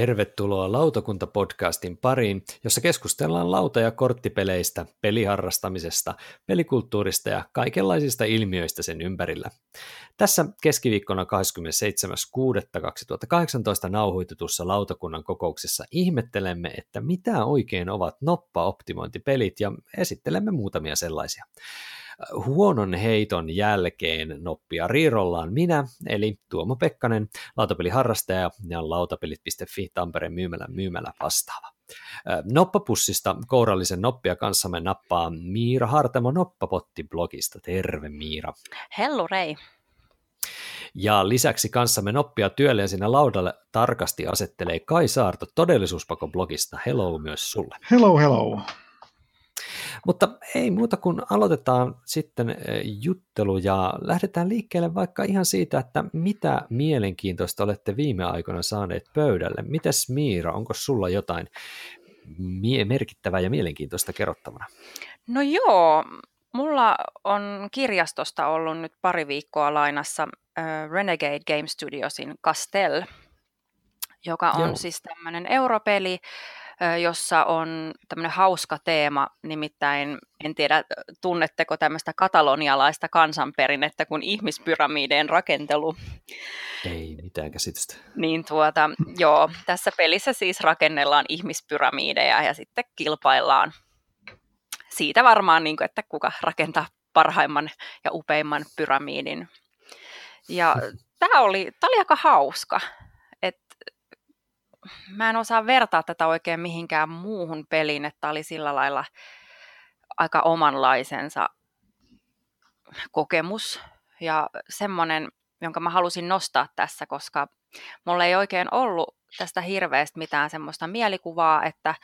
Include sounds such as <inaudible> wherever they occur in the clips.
Tervetuloa Lautakunta-podcastin pariin, jossa keskustellaan lauta- ja korttipeleistä, peliharrastamisesta, pelikulttuurista ja kaikenlaisista ilmiöistä sen ympärillä. Tässä keskiviikkona 27.6.2018 nauhoitetussa lautakunnan kokouksessa ihmettelemme, että mitä oikein ovat noppa-optimointipelit ja esittelemme muutamia sellaisia huonon heiton jälkeen noppia riirollaan minä, eli Tuomo Pekkanen, lautapeliharrastaja ja lautapelit.fi Tampereen myymälä myymälä vastaava. Noppapussista kourallisen noppia kanssamme nappaa Miira Hartamo Noppapotti-blogista. Terve Miira. Hello Rei. Ja lisäksi kanssamme noppia työlleen sinne laudalle tarkasti asettelee Kai Saarto todellisuuspako-blogista. Hello myös sulle. Hello, hello. Mutta ei muuta kuin aloitetaan sitten eh, juttelu ja lähdetään liikkeelle vaikka ihan siitä, että mitä mielenkiintoista olette viime aikoina saaneet pöydälle. Mites Miira, onko sulla jotain mie- merkittävää ja mielenkiintoista kerrottavana? No joo, mulla on kirjastosta ollut nyt pari viikkoa lainassa uh, Renegade Game Studiosin Castell, joka on Joo. siis tämmöinen europeli, jossa on tämmöinen hauska teema, nimittäin en tiedä, tunnetteko tämmöistä katalonialaista kansanperinnettä kuin ihmispyramiideen rakentelu. Ei mitään käsitystä. Niin tuota, joo, tässä pelissä siis rakennellaan ihmispyramiideja ja sitten kilpaillaan siitä varmaan, niin kuin, että kuka rakentaa parhaimman ja upeimman pyramiidin. Ja <laughs> tämä oli, tämä oli aika hauska mä en osaa vertaa tätä oikein mihinkään muuhun peliin, että oli sillä lailla aika omanlaisensa kokemus ja semmoinen, jonka mä halusin nostaa tässä, koska mulla ei oikein ollut tästä hirveästi mitään semmoista mielikuvaa, että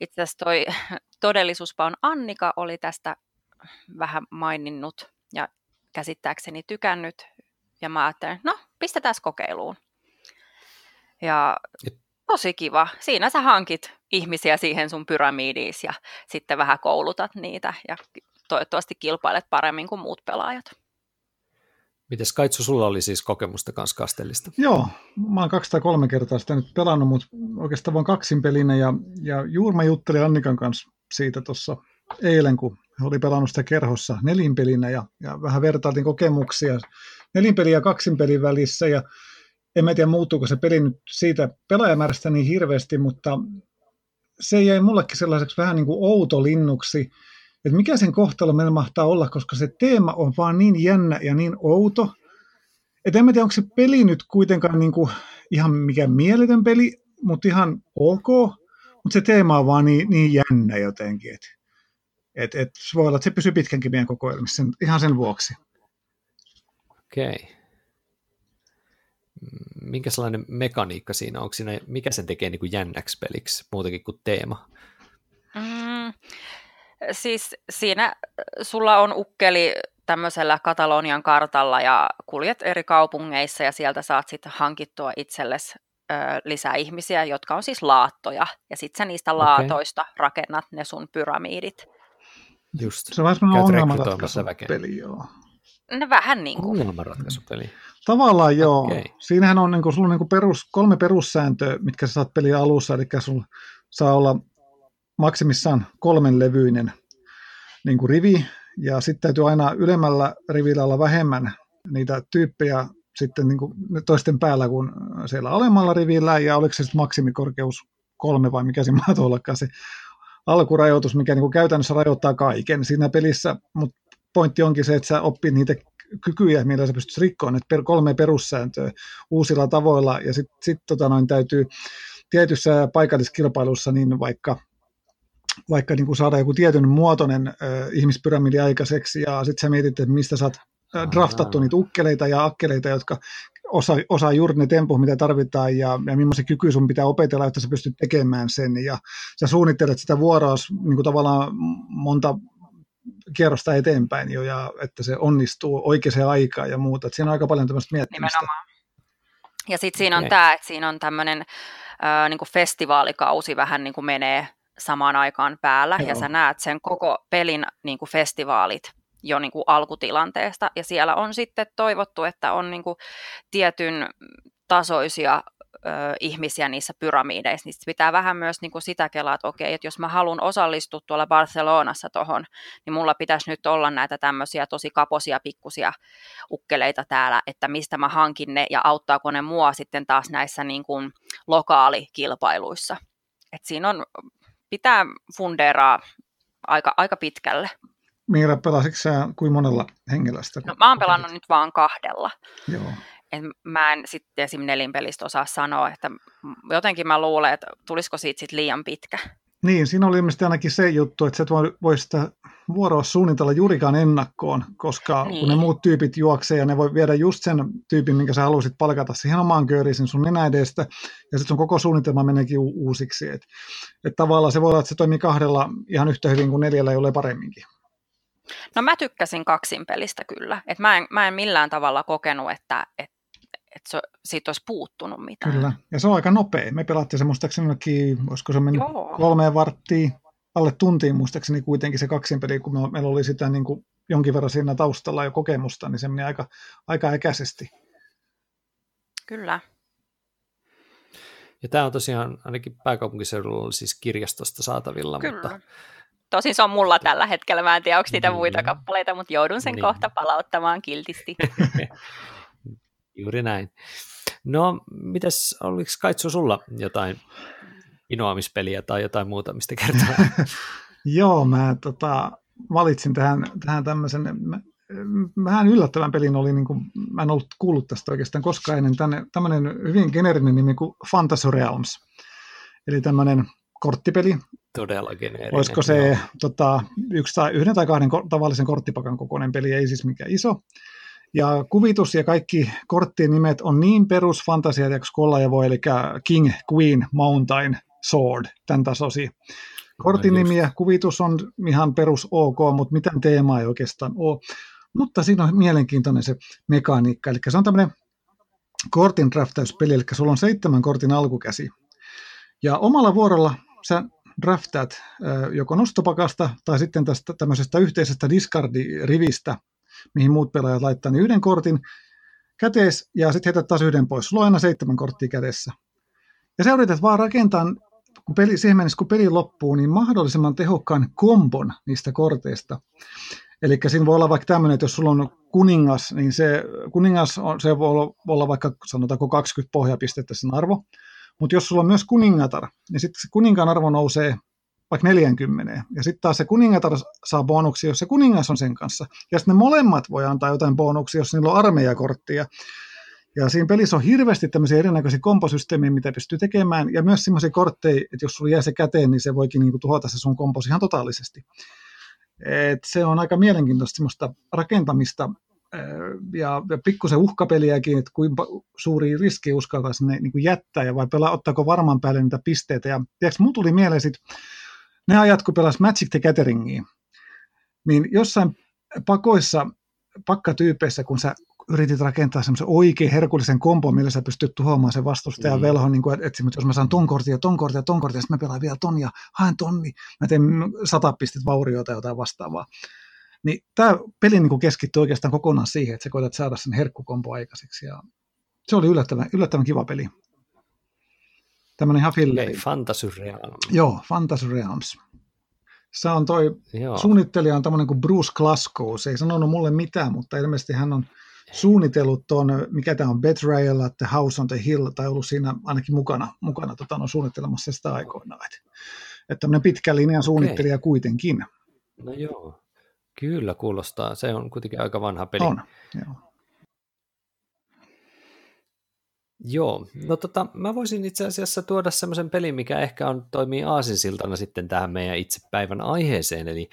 itse asiassa toi <laughs> todellisuuspaun Annika oli tästä vähän maininnut ja käsittääkseni tykännyt ja mä ajattelin, no pistetään kokeiluun. Ja tosi kiva. Siinä sä hankit ihmisiä siihen sun pyramidiis ja sitten vähän koulutat niitä ja toivottavasti kilpailet paremmin kuin muut pelaajat. Mites Kaitsu, sulla oli siis kokemusta kanssa Kastellista? Joo, mä oon kaksi tai kolme kertaa sitä nyt pelannut, mutta oikeastaan vain kaksin pelinä ja, ja juuri mä juttelin Annikan kanssa siitä tuossa eilen, kun oli pelannut sitä kerhossa nelinpelinä ja, ja vähän vertailtiin kokemuksia nelinpelin ja kaksinpelin välissä ja en mä tiedä muuttuuko se peli nyt siitä pelaajamäärästä niin hirveästi, mutta se jäi mullekin sellaiseksi vähän niin kuin outolinnuksi, että mikä sen kohtalo meillä mahtaa olla, koska se teema on vaan niin jännä ja niin outo, että en mä tiedä, onko se peli nyt kuitenkaan niin kuin ihan mikä mieletön peli, mutta ihan ok, mutta se teema on vaan niin, niin jännä jotenkin, että et, et, voi olla, että se pysyy pitkänkin meidän kokoelmissa ihan sen vuoksi. Okei. Okay minkä sellainen mekaniikka siinä, onko siinä, mikä sen tekee niin kuin jännäksi peliksi muutenkin kuin teema? Mm, siis siinä sulla on ukkeli tämmöisellä Katalonian kartalla ja kuljet eri kaupungeissa ja sieltä saat sitten hankittua itsellesi ö, lisää ihmisiä, jotka on siis laattoja. Ja sitten sä niistä okay. laatoista rakennat ne sun pyramiidit. Just. Se on vähän semmoinen ongelmanratkaisupeli, joo. No vähän niin kuin. Ongelmanratkaisupeli. Tavallaan joo. Okay. Siinähän on, niin kuin, sulla on niin kuin perus, kolme perussääntöä, mitkä sä saat peliä alussa, eli sulla saa olla maksimissaan kolmen levyinen niin kuin rivi, ja sitten täytyy aina ylemmällä rivillä olla vähemmän niitä tyyppejä sitten niin kuin toisten päällä kuin siellä alemmalla rivillä, ja oliko se sitten maksimikorkeus kolme vai mikä se <laughs> ollakaan se alkurajoitus, mikä niin kuin käytännössä rajoittaa kaiken siinä pelissä, mutta pointti onkin se, että sä oppii niitä kykyjä, millä sä pystyt rikkoon. Että per, kolme perussääntöä uusilla tavoilla, ja sitten sit, tota noin, täytyy tietyssä paikalliskilpailussa niin vaikka vaikka niin kuin saada joku tietyn muotoinen äh, ihmispyramidi aikaiseksi, ja sitten sä mietit, että mistä sä oot draftattu niitä ukkeleita ja akkeleita, jotka osaa, osaa juuri ne temput, mitä tarvitaan, ja, ja millaisia kyky sun pitää opetella, että sä pystyt tekemään sen, ja sä suunnittelet sitä vuoroa niin kuin tavallaan monta kierrosta eteenpäin jo, ja että se onnistuu oikeaan aikaan ja muuta. Että siinä on aika paljon tämmöistä miettimistä. Nimenomaan. Ja sitten siinä on okay. tämä, että siinä on tämmöinen äh, niin festivaalikausi vähän niin kuin menee samaan aikaan päällä, Joo. ja sä näet sen koko pelin niin kuin festivaalit jo niin kuin alkutilanteesta, ja siellä on sitten toivottu, että on niin kuin tietyn tasoisia ö, ihmisiä niissä pyramideissa, niin pitää vähän myös niin kuin sitä kelaa, että okei, että jos mä haluan osallistua tuolla Barcelonassa tuohon, niin mulla pitäisi nyt olla näitä tämmöisiä tosi kaposia pikkusia ukkeleita täällä, että mistä mä hankin ne ja auttaako ne mua sitten taas näissä niin kuin lokaalikilpailuissa. Et siinä on, pitää fundeeraa aika, aika pitkälle. Miira, pelasitko sä kuin monella hengellä sitä? No, mä oon pelannut nyt vaan kahdella. Joo. Et mä en sitten esim. nelinpelistä osaa sanoa, että jotenkin mä luulen, että tulisiko siitä sit liian pitkä. Niin, siinä oli ilmeisesti ainakin se juttu, että sä et voi, voi sitä vuoroa suunnitella juurikaan ennakkoon, koska niin. kun ne muut tyypit juoksee ja ne voi viedä just sen tyypin, minkä sä halusit palkata siihen omaan kööriin sun nenä edestä, ja sitten sun koko suunnitelma meneekin u- uusiksi. Että et tavallaan se voi olla, että se toimii kahdella ihan yhtä hyvin kuin neljällä, jolle paremminkin. No mä tykkäsin kaksin pelistä kyllä. Et mä, en, mä en millään tavalla kokenut, että, et, että se, siitä olisi puuttunut mitään. Kyllä, ja se on aika nopea. Me pelattiin se muistaakseni olisiko se mennyt Joo. kolmeen varttiin, alle tuntiin muistaakseni kuitenkin se kaksin peli, kun me, meillä oli sitä niin kuin jonkin verran siinä taustalla jo kokemusta, niin se meni aika, aika äkäisesti. Kyllä. Ja tämä on tosiaan ainakin pääkaupunkiseudulla oli siis kirjastosta saatavilla, Kyllä. mutta Tosin se on mulla tällä hetkellä, mä en tiedä onko niitä muita kappaleita, mutta joudun sen niin. kohta palauttamaan kiltisti. <laughs> Juuri näin. No, mitäs, oliko Kaitsu sulla jotain inoamispeliä tai jotain muuta, mistä kertoa? <laughs> Joo, mä tota, valitsin tähän, tähän tämmöisen, vähän yllättävän pelin oli, niin kuin, mä en ollut kuullut tästä oikeastaan koskaan ennen, tänne, tämmöinen hyvin generinen nimi kuin Fantasy Realms. Eli tämmöinen korttipeli. Todella geneerinen. Olisiko se tota, yksi tai, yhden tai kahden tavallisen korttipakan kokoinen peli, ei siis mikään iso. Ja kuvitus ja kaikki korttien nimet on niin perusfantasiateoksi kuin olla ja voi, eli King, Queen, Mountain, Sword, tämän tasosi. Kortin nimi ja kuvitus on ihan perus ok, mutta mitään teemaa ei oikeastaan ole. Mutta siinä on mielenkiintoinen se mekaniikka, eli se on tämmöinen kortin draftauspeli, eli sulla on seitsemän kortin alkukäsi. Ja omalla vuorolla sä draftaat joko nostopakasta tai sitten tästä tämmöisestä yhteisestä discardi-rivistä, mihin muut pelaajat laittaa niin yhden kortin kätees ja sitten heität taas yhden pois. Sulla on aina seitsemän korttia kädessä. Ja sä yrität vaan rakentaa, kun peli, siihen mennessä kun peli loppuu, niin mahdollisimman tehokkaan kombon niistä korteista. Eli siinä voi olla vaikka tämmöinen, että jos sulla on kuningas, niin se kuningas on, se voi olla, voi olla vaikka sanotaanko 20 pohjapistettä sen arvo. Mutta jos sulla on myös kuningatar, niin sitten se kuninkaan arvo nousee vaikka 40. Ja sitten taas se kuningatar saa bonuksia, jos se kuningas on sen kanssa. Ja sitten ne molemmat voi antaa jotain bonuksia, jos niillä on armeijakorttia. Ja siinä pelissä on hirveästi tämmöisiä erinäköisiä komposysteemejä, mitä pystyy tekemään, ja myös semmoisia kortteja, että jos sulla jää se käteen, niin se voikin niinku tuhota se sun kompos ihan totaalisesti. Et se on aika mielenkiintoista semmoista rakentamista, ja, ja pikkusen uhkapeliäkin, että kuinka suuri riski uskaltaa sinne niin jättää ja vai pelaa, ottaako varman päälle niitä pisteitä. Ja tiedätkö, mun tuli mieleen sit, ne ajat, kun pelas Magic the Gatheringia, niin jossain pakoissa, pakkatyypeissä, kun sä yritit rakentaa semmoisen oikein herkullisen kompon, millä sä pystyt tuhoamaan sen vastustajan mm. velhon, niin kuin, että jos mä saan ton kortin ja ton kortin ja ton kortin, ja sitten mä pelaan vielä ton ja haen tonni, mä teen sata pistet vauriota tai jotain vastaavaa. Niin tämä peli niin keskittyy oikeastaan kokonaan siihen, että sä koetat saada sen herkkukompo aikaiseksi. Ja se oli yllättävän, yllättävän kiva peli. Tämmöinen ihan filleri. Okay, Fantasy Realms. Joo, Fantasy Realms. Se on toi, Joo. suunnittelija on tämmöinen kuin Bruce Glasgow. Se ei sanonut mulle mitään, mutta ilmeisesti hän on suunnitellut tuon, mikä tämä on, Betrayal at the House on the Hill, tai ollut siinä ainakin mukana, mukana tota, no, suunnittelemassa sitä aikoinaan. Että tämmöinen pitkä linjan suunnittelija okay. kuitenkin. No joo. Kyllä kuulostaa. Se on kuitenkin aika vanha peli. On, joo. Joo, no tota, mä voisin itse asiassa tuoda semmoisen pelin, mikä ehkä on, toimii aasinsiltana sitten tähän meidän itse päivän aiheeseen, eli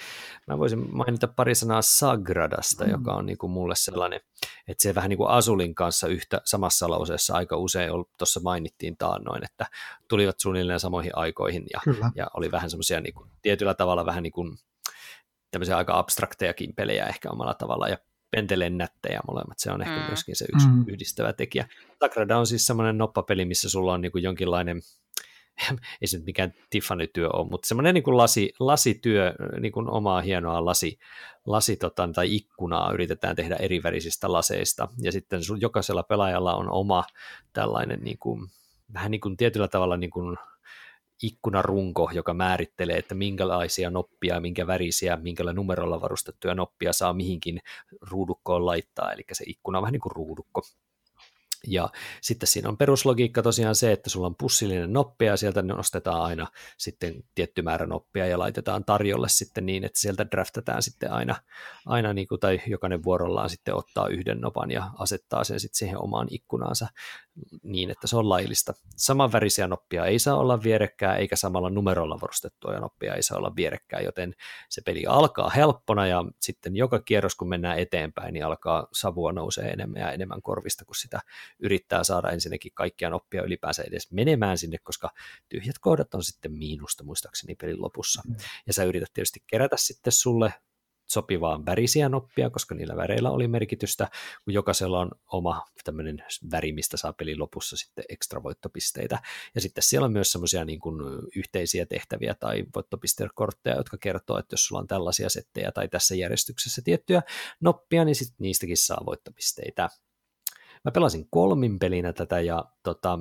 mä voisin mainita pari sanaa Sagradasta, mm. joka on niin kuin mulle sellainen, että se vähän niin kuin Asulin kanssa yhtä samassa lauseessa aika usein tuossa mainittiin taannoin, että tulivat suunnilleen samoihin aikoihin ja, ja oli vähän semmoisia niin kuin, tietyllä tavalla vähän niin kuin tämmöisiä aika abstraktejakin pelejä ehkä omalla tavalla, ja penteleen nättejä molemmat, se on ehkä mm. myöskin se yksi mm. yhdistävä tekijä. Sagrada on siis semmoinen noppapeli, missä sulla on niin kuin jonkinlainen, <laughs> ei se nyt mikään Tiffany-työ ole, mutta semmoinen niin kuin lasi, lasityö, niin kuin omaa hienoa lasi, lasi tota, tai ikkunaa yritetään tehdä eri värisistä laseista, ja sitten sun, jokaisella pelaajalla on oma tällainen niin kuin vähän niin kuin tietyllä tavalla niin kuin ikkunarunko, joka määrittelee, että minkälaisia noppia, minkä värisiä, minkällä numerolla varustettuja noppia saa mihinkin ruudukkoon laittaa, eli se ikkuna on vähän niin kuin ruudukko. Ja sitten siinä on peruslogiikka tosiaan se, että sulla on pussillinen noppia ja sieltä nostetaan aina sitten tietty määrä noppia ja laitetaan tarjolle sitten niin, että sieltä draftataan sitten aina, aina niin kuin, tai jokainen vuorollaan sitten ottaa yhden nopan ja asettaa sen sitten siihen omaan ikkunaansa niin, että se on laillista. Samanvärisiä noppia ei saa olla vierekkää, eikä samalla numerolla varustettuja noppia ei saa olla vierekkää, joten se peli alkaa helppona ja sitten joka kierros, kun mennään eteenpäin, niin alkaa savua nousee enemmän ja enemmän korvista, kun sitä yrittää saada ensinnäkin kaikkia noppia ylipäänsä edes menemään sinne, koska tyhjät kohdat on sitten miinusta muistaakseni pelin lopussa. Mm. Ja sä yrität tietysti kerätä sitten sulle sopivaa värisiä noppia, koska niillä väreillä oli merkitystä, kun jokaisella on oma tämmöinen väri, mistä saa pelin lopussa sitten ekstra voittopisteitä. Ja sitten siellä on myös semmoisia niin kuin yhteisiä tehtäviä tai voittopistekortteja, jotka kertoo, että jos sulla on tällaisia settejä tai tässä järjestyksessä tiettyjä noppia, niin sitten niistäkin saa voittopisteitä mä pelasin kolmin pelinä tätä ja tota,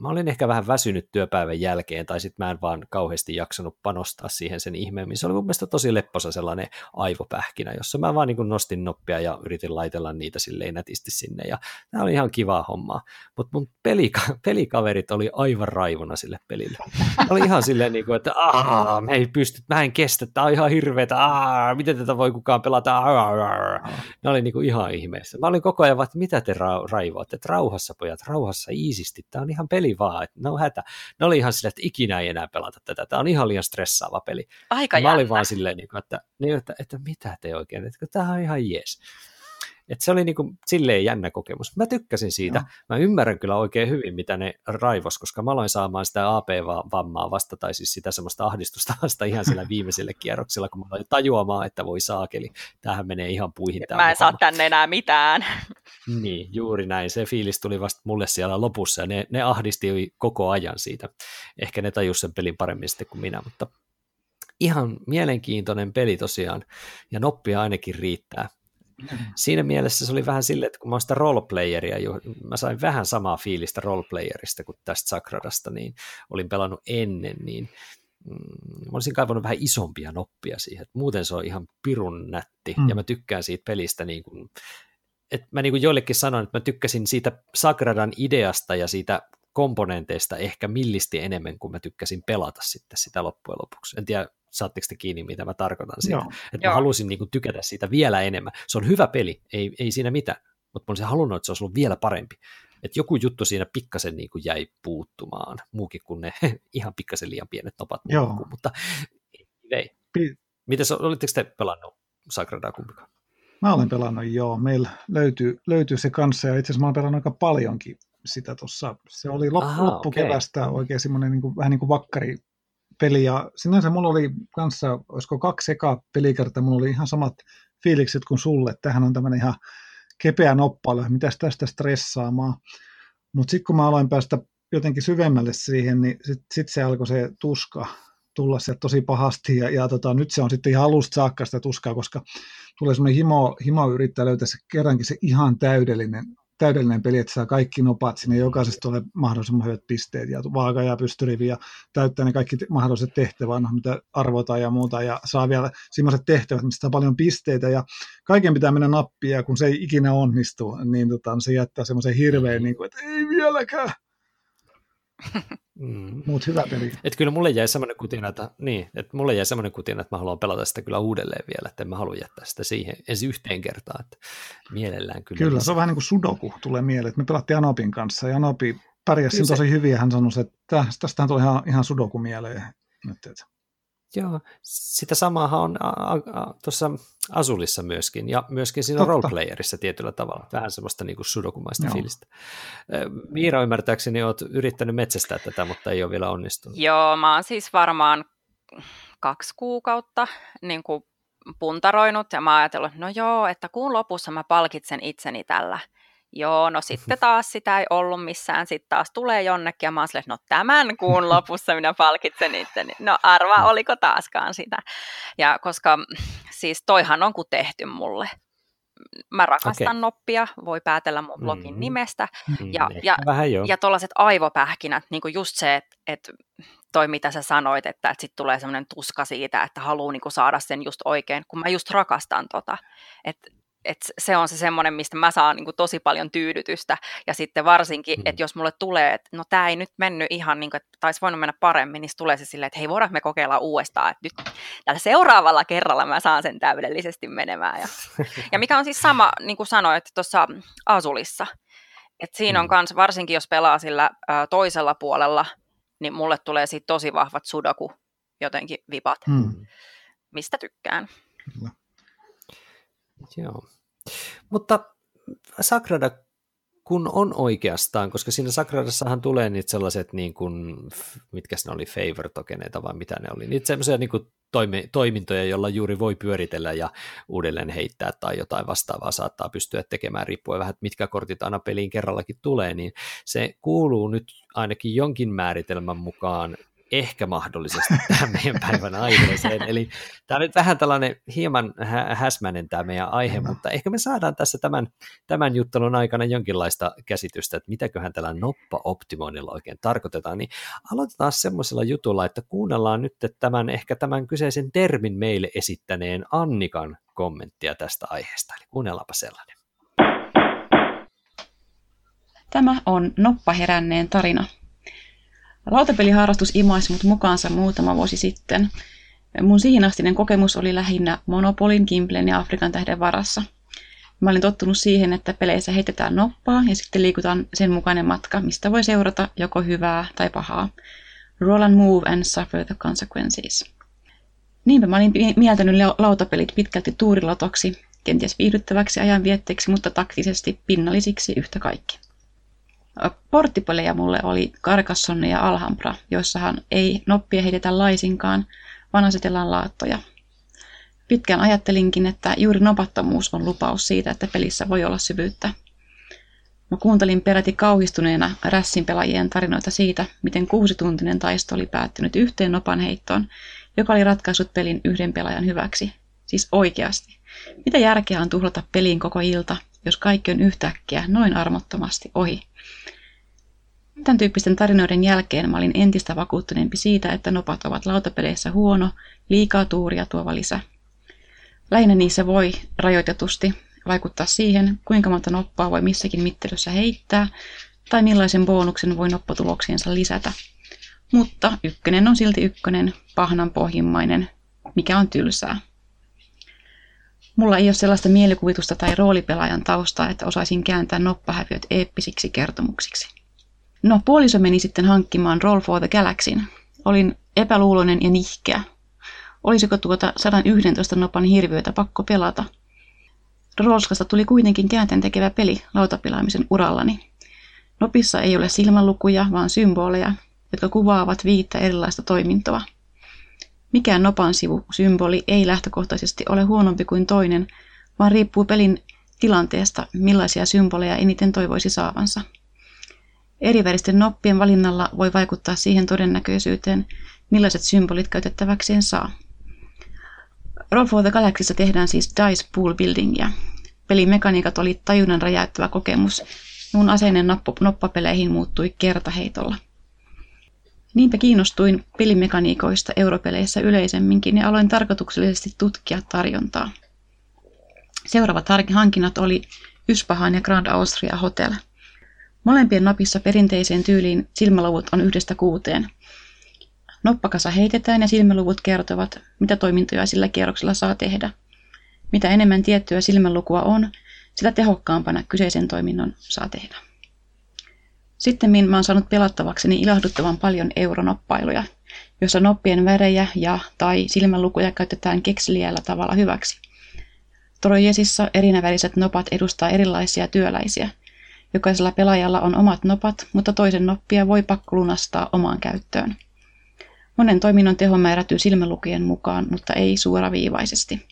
mä olin ehkä vähän väsynyt työpäivän jälkeen tai sitten mä en vaan kauheasti jaksanut panostaa siihen sen ihmeemmin. Se oli mun mielestä tosi lepposa sellainen aivopähkinä, jossa mä vaan niin nostin noppia ja yritin laitella niitä silleen nätisti sinne ja tämä oli ihan kivaa hommaa. Mutta mun pelika- <laughs> pelikaverit oli aivan raivona sille pelille. Oli ihan silleen, niin kuin, että Aa, me ei pysty, mä en kestä, tämä on ihan hirveetä, Aa, miten tätä voi kukaan pelata, Aa, Ne oli niin kuin ihan ihmeessä. Mä olin koko ajan vaan, että mitä te ra- raivoat, että rauhassa pojat, rauhassa iisisti, tämä on ihan peli vaan, että no hätä. Ne oli ihan silleen, että ikinä ei enää pelata tätä, tämä on ihan liian stressaava peli. Aika Mä olin vaan silleen, niin että, niin, että, että, mitä te oikein, että tämä on ihan jees. Et se oli niinku silleen jännä kokemus. Mä tykkäsin siitä. No. Mä ymmärrän kyllä oikein hyvin, mitä ne raivos, koska mä aloin saamaan sitä AP-vammaa vasta, tai siis sitä semmoista ahdistusta <laughs> vasta ihan sillä viimeisellä <laughs> kierroksella, kun mä aloin tajuamaan, että voi saakeli, tämähän menee ihan puihin. Mä en saa tänne enää mitään. <laughs> Niin, juuri näin. Se fiilis tuli vasta mulle siellä lopussa, ja ne, ne ahdisti koko ajan siitä. Ehkä ne tajus sen pelin paremmin sitten kuin minä, mutta ihan mielenkiintoinen peli tosiaan, ja noppia ainakin riittää. <laughs> Siinä mielessä se oli vähän silleen, että kun mä oon sitä roleplayeria, mä sain vähän samaa fiilistä roleplayerista kuin tästä Sakradasta, niin olin pelannut ennen, niin mm, mä olisin kaivannut vähän isompia noppia siihen. Että muuten se on ihan pirun nätti, mm. ja mä tykkään siitä pelistä niin kuin, että mä niin kuin joillekin sanoin, että mä tykkäsin siitä Sagradan ideasta ja siitä komponenteista ehkä millisti enemmän kuin mä tykkäsin pelata sitten sitä loppujen lopuksi. En tiedä, saatteko te kiinni, mitä mä tarkoitan siitä. Joo. Että mä halusin niin kuin, tykätä siitä vielä enemmän. Se on hyvä peli, ei, ei siinä mitään, mutta mä olisin halunnut, että se olisi ollut vielä parempi. Että joku juttu siinä pikkasen niin kuin jäi puuttumaan, muukin kuin ne <laughs> ihan pikkasen liian pienet nopat, Joo. mutta ei. Pi- Miten olitteko te pelannut Sagradaa kumpikaan? Mä olen pelannut, joo. Meillä löytyy, löytyy se kanssa, ja itse asiassa mä olen pelannut aika paljonkin sitä tuossa. Se oli lop, Aha, loppukevästä okay. oikein semmoinen niin kuin, vähän niin kuin vakkari peli, ja sinänsä mulla oli kanssa, olisiko kaksi eka pelikertaa, mulla oli ihan samat fiilikset kuin sulle, tähän on tämmöinen ihan kepeä noppailu, mitäs tästä stressaamaan. Mutta sitten kun mä aloin päästä jotenkin syvemmälle siihen, niin sitten sit se alkoi se tuska tulla se tosi pahasti, ja, ja tota, nyt se on sitten ihan alusta saakka sitä tuskaa, koska tulee semmoinen himo, himo yrittää löytää se kerrankin se ihan täydellinen täydellinen peli, että saa kaikki nopat sinne, jokaisesta tulee mahdollisimman hyvät pisteet ja vaaka ja pystyrivi ja täyttää ne kaikki mahdolliset tehtävät, no, mitä arvotaan ja muuta ja saa vielä sellaiset tehtävät, mistä saa paljon pisteitä ja kaiken pitää mennä nappia ja kun se ei ikinä onnistu, niin tota, se jättää semmoisen hirveän, niin kuin, että ei vieläkään. <laughs> Mm. Mutta hyvä peli. Et kyllä mulle jäi semmoinen kutina, että, niin, että mulle jäi semmoinen kutina, että mä haluan pelata sitä kyllä uudelleen vielä, että en mä halua jättää sitä siihen ensi yhteen kertaan, että mielellään kyllä. Kyllä, se on vähän niin kuin sudoku tulee mieleen, että me pelattiin Anopin kanssa ja Anopi pärjäsi se... tosi hyvin ja hän sanoi, että tästähän tuli ihan, ihan sudoku mieleen. Nyt, että Joo, sitä samaahan on tuossa Asulissa myöskin, ja myöskin siinä Totta. roleplayerissa tietyllä tavalla. Vähän semmoista niin kuin sudokumaista Joo. fiilistä. Miira, ymmärtääkseni olet yrittänyt metsästää tätä, mutta ei ole vielä onnistunut. Joo, mä oon siis varmaan kaksi kuukautta niin kuin puntaroinut, ja mä oon ajatellut, no joo, että kuun lopussa mä palkitsen itseni tällä – Joo, no sitten taas sitä ei ollut missään, sitten taas tulee jonnekin ja mä oon sille, no tämän kuun <laughs> lopussa minä palkitsen itteni. No arva, oliko taaskaan sitä. Ja koska siis toihan on kuin tehty mulle. mä rakastan okay. noppia, voi päätellä mun blogin mm. nimestä. Mm, ja, ja, ja tuollaiset aivopähkinät, niin kuin just se, että et toi mitä sä sanoit, että, että sitten tulee semmoinen tuska siitä, että haluaa niin saada sen just oikein, kun mä just rakastan tota. Että et se on se semmoinen, mistä mä saan niin tosi paljon tyydytystä. Ja sitten varsinkin, mm. että jos mulle tulee, että no tämä ei nyt mennyt ihan niin kuin, että taisi voinut mennä paremmin, niin tulee se silleen, että hei voidaanko me kokeilla uudestaan, että nyt tällä seuraavalla kerralla mä saan sen täydellisesti menemään. Ja, <laughs> ja mikä on siis sama, niin kuin sanoit tuossa Asulissa, että siinä on mm. varsinkin jos pelaa sillä ä, toisella puolella, niin mulle tulee siitä tosi vahvat sudoku jotenkin vipat, mm. mistä tykkään. Kyllä. Joo. Mutta Sagrada, kun on oikeastaan, koska siinä Sagradassahan tulee niitä sellaiset, niin kuin, mitkä ne oli, favor tokeneita vai mitä ne oli, niitä semmoisia niin toimi, toimintoja, joilla juuri voi pyöritellä ja uudelleen heittää tai jotain vastaavaa saattaa pystyä tekemään, riippuen vähän, mitkä kortit aina peliin kerrallakin tulee, niin se kuuluu nyt ainakin jonkin määritelmän mukaan ehkä mahdollisesti <laughs> tähän meidän päivän aiheeseen. Eli tämä on nyt vähän tällainen hieman hä- häsmäinen tämä meidän aihe, mutta ehkä me saadaan tässä tämän, tämän juttelun aikana jonkinlaista käsitystä, että mitäköhän tällä noppa-optimoinnilla oikein tarkoitetaan. Niin aloitetaan semmoisella jutulla, että kuunnellaan nyt tämän ehkä tämän kyseisen termin meille esittäneen Annikan kommenttia tästä aiheesta. Eli kuunnellaanpa sellainen. Tämä on noppaheränneen tarina. Lautapeliharrastus imaisi mut mukaansa muutama vuosi sitten. Mun siihenastinen kokemus oli lähinnä Monopolin, Gimplen ja Afrikan tähden varassa. Mä olin tottunut siihen, että peleissä heitetään noppaa ja sitten liikutaan sen mukainen matka, mistä voi seurata joko hyvää tai pahaa. Roll and move and suffer the consequences. Niinpä mä olin mieltänyt lautapelit pitkälti tuurilotoksi, kenties viihdyttäväksi ajanvietteeksi, mutta taktisesti pinnallisiksi yhtä kaikki. Porttipelejä mulle oli Carcassonne ja Alhambra, joissahan ei noppia heitetä laisinkaan, vaan asetellaan laattoja. Pitkään ajattelinkin, että juuri nopattomuus on lupaus siitä, että pelissä voi olla syvyyttä. Mä kuuntelin peräti kauhistuneena rässin pelaajien tarinoita siitä, miten kuusituntinen taisto oli päättynyt yhteen nopan heittoon, joka oli ratkaissut pelin yhden pelaajan hyväksi. Siis oikeasti. Mitä järkeä on tuhlata peliin koko ilta, jos kaikki on yhtäkkiä noin armottomasti ohi? Tämän tyyppisten tarinoiden jälkeen mä olin entistä vakuuttuneempi siitä, että nopat ovat lautapeleissä huono, liikaa tuuria tuova lisä. Lähinnä niissä voi rajoitetusti vaikuttaa siihen, kuinka monta noppaa voi missäkin mittelyssä heittää, tai millaisen bonuksen voi noppatuloksiensa lisätä. Mutta ykkönen on silti ykkönen, pahnan pohjimmainen, mikä on tylsää. Mulla ei ole sellaista mielikuvitusta tai roolipelaajan taustaa, että osaisin kääntää noppahäviöt eeppisiksi kertomuksiksi. No, puoliso meni sitten hankkimaan Roll for the Galaxyn. Olin epäluuloinen ja nihkeä. Olisiko tuota 111 nopan hirviötä pakko pelata? Rolskasta tuli kuitenkin käänteen tekevä peli lautapilaamisen urallani. Nopissa ei ole silmänlukuja, vaan symboleja, jotka kuvaavat viittä erilaista toimintoa. Mikään nopan sivu symboli ei lähtökohtaisesti ole huonompi kuin toinen, vaan riippuu pelin tilanteesta, millaisia symboleja eniten toivoisi saavansa. Eriväristen noppien valinnalla voi vaikuttaa siihen todennäköisyyteen, millaiset symbolit käytettäväkseen saa. Roll for the Galaxyssa tehdään siis dice pool buildingia. Pelimekaniikat oli tajunnan räjäyttävä kokemus. Mun aseinen noppapeleihin muuttui kertaheitolla. Niinpä kiinnostuin pelimekaniikoista europeleissä yleisemminkin ja aloin tarkoituksellisesti tutkia tarjontaa. Seuraavat hankinnat oli Yspahan ja Grand Austria Hotel – Molempien napissa perinteiseen tyyliin silmäluvut on yhdestä kuuteen. Noppakasa heitetään ja silmäluvut kertovat, mitä toimintoja sillä kierroksella saa tehdä. Mitä enemmän tiettyä silmälukua on, sitä tehokkaampana kyseisen toiminnon saa tehdä. Sitten mä oon saanut pelattavakseni ilahduttavan paljon euronoppailuja, jossa noppien värejä ja tai silmälukuja käytetään kekseliällä tavalla hyväksi. Trojesissa erinäväriset nopat edustaa erilaisia työläisiä – Jokaisella pelaajalla on omat nopat, mutta toisen noppia voi pakkolunastaa omaan käyttöön. Monen toiminnon teho määrätyy silmälukien mukaan, mutta ei suoraviivaisesti.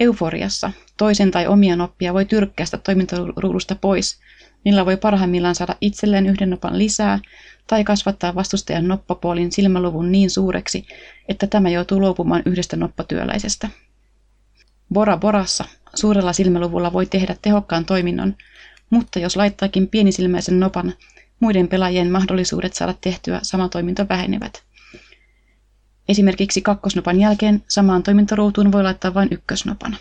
Euforiassa toisen tai omia noppia voi tyrkkästä toimintaruudusta pois, millä voi parhaimmillaan saada itselleen yhden nopan lisää tai kasvattaa vastustajan noppapuolin silmäluvun niin suureksi, että tämä joutuu luopumaan yhdestä noppatyöläisestä. Bora Borassa suurella silmäluvulla voi tehdä tehokkaan toiminnon, mutta jos laittaakin pienisilmäisen nopan, muiden pelaajien mahdollisuudet saada tehtyä sama toiminto vähenevät. Esimerkiksi kakkosnopan jälkeen samaan toimintoruutuun voi laittaa vain ykkösnopan.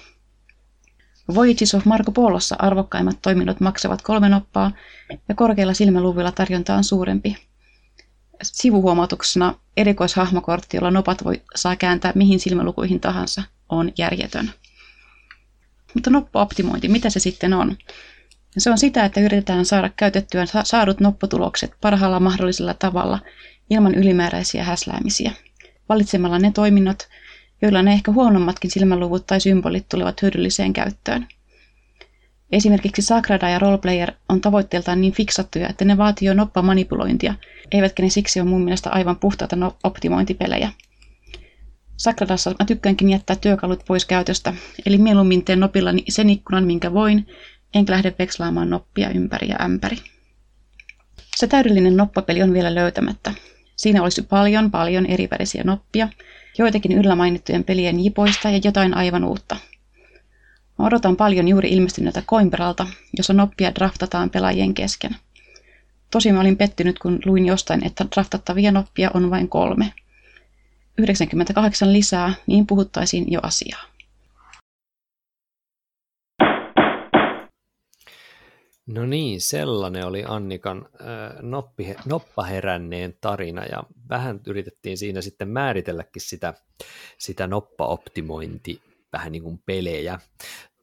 Voyages of Marco Polossa arvokkaimmat toiminnot maksavat kolme noppaa ja korkeilla silmäluvilla tarjonta on suurempi. Sivuhuomautuksena erikoishahmokortti, jolla nopat voi, saa kääntää mihin silmälukuihin tahansa, on järjetön. Mutta noppo-optimointi, mitä se sitten on? Se on sitä, että yritetään saada käytettyä saadut noppotulokset parhaalla mahdollisella tavalla ilman ylimääräisiä häsläämisiä. Valitsemalla ne toiminnot, joilla ne ehkä huonommatkin silmäluvut tai symbolit tulevat hyödylliseen käyttöön. Esimerkiksi Sagrada ja Roleplayer on tavoitteeltaan niin fiksattuja, että ne vaatii jo noppamanipulointia, eivätkä ne siksi ole mun mielestä aivan puhtaita no- optimointipelejä. Sagradassa mä tykkäänkin jättää työkalut pois käytöstä, eli mieluummin teen nopilla sen ikkunan, minkä voin, enkä lähde vekslaamaan noppia ympäri ja ämpäri. Se täydellinen noppapeli on vielä löytämättä. Siinä olisi paljon, paljon erivärisiä noppia, joitakin yllä mainittujen pelien jipoista ja jotain aivan uutta. Mä odotan paljon juuri ilmestyneeltä Coimbralta, jossa noppia draftataan pelaajien kesken. Tosi mä olin pettynyt, kun luin jostain, että draftattavia noppia on vain kolme. 98 lisää, niin puhuttaisiin jo asiaa. No niin, sellainen oli Annikan äh, noppi, noppaheränneen tarina ja vähän yritettiin siinä sitten määritelläkin sitä, sitä noppaoptimointi vähän niin kuin pelejä.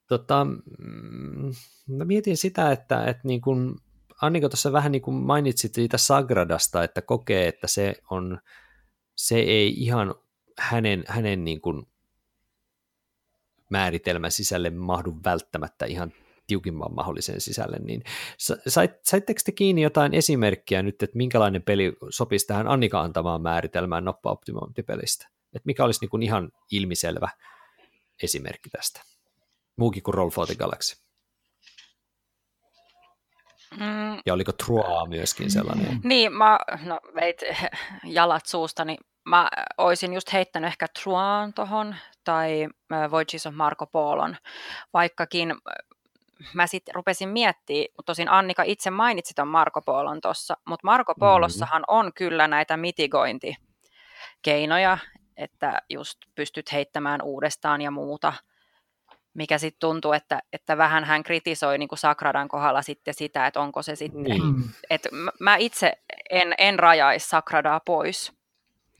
Tota, mm, mä mietin sitä, että, että niin kuin Annika tuossa vähän niin kuin mainitsit siitä Sagradasta, että kokee, että se, on, se ei ihan hänen, hänen niin kuin määritelmän sisälle mahdu välttämättä ihan tiukimman mahdollisen sisälle, niin sait, saitteko te kiinni jotain esimerkkiä nyt, että minkälainen peli sopisi tähän Annika antamaan määritelmään noppa-optimointipelistä? Että mikä olisi niin kuin ihan ilmiselvä esimerkki tästä? Muukin kuin Roll for the Galaxy. Mm. Ja oliko Troa myöskin sellainen? <laughs> Niin, mä no, veit <laughs> jalat suustani. Mä olisin just heittänyt ehkä Truan tuohon tai Voyages of Marco Polon, vaikkakin mä sitten rupesin miettimään, mutta tosin Annika itse mainitsi tuon Marko Polon tuossa, mutta Marko mm-hmm. Polossahan mm. on kyllä näitä mitigointikeinoja, että just pystyt heittämään uudestaan ja muuta, mikä sitten tuntuu, että, että vähän hän kritisoi niin kuin Sakradan kohdalla sitten sitä, että onko se sitten, mm. että mä itse en, en rajaisi Sakradaa pois.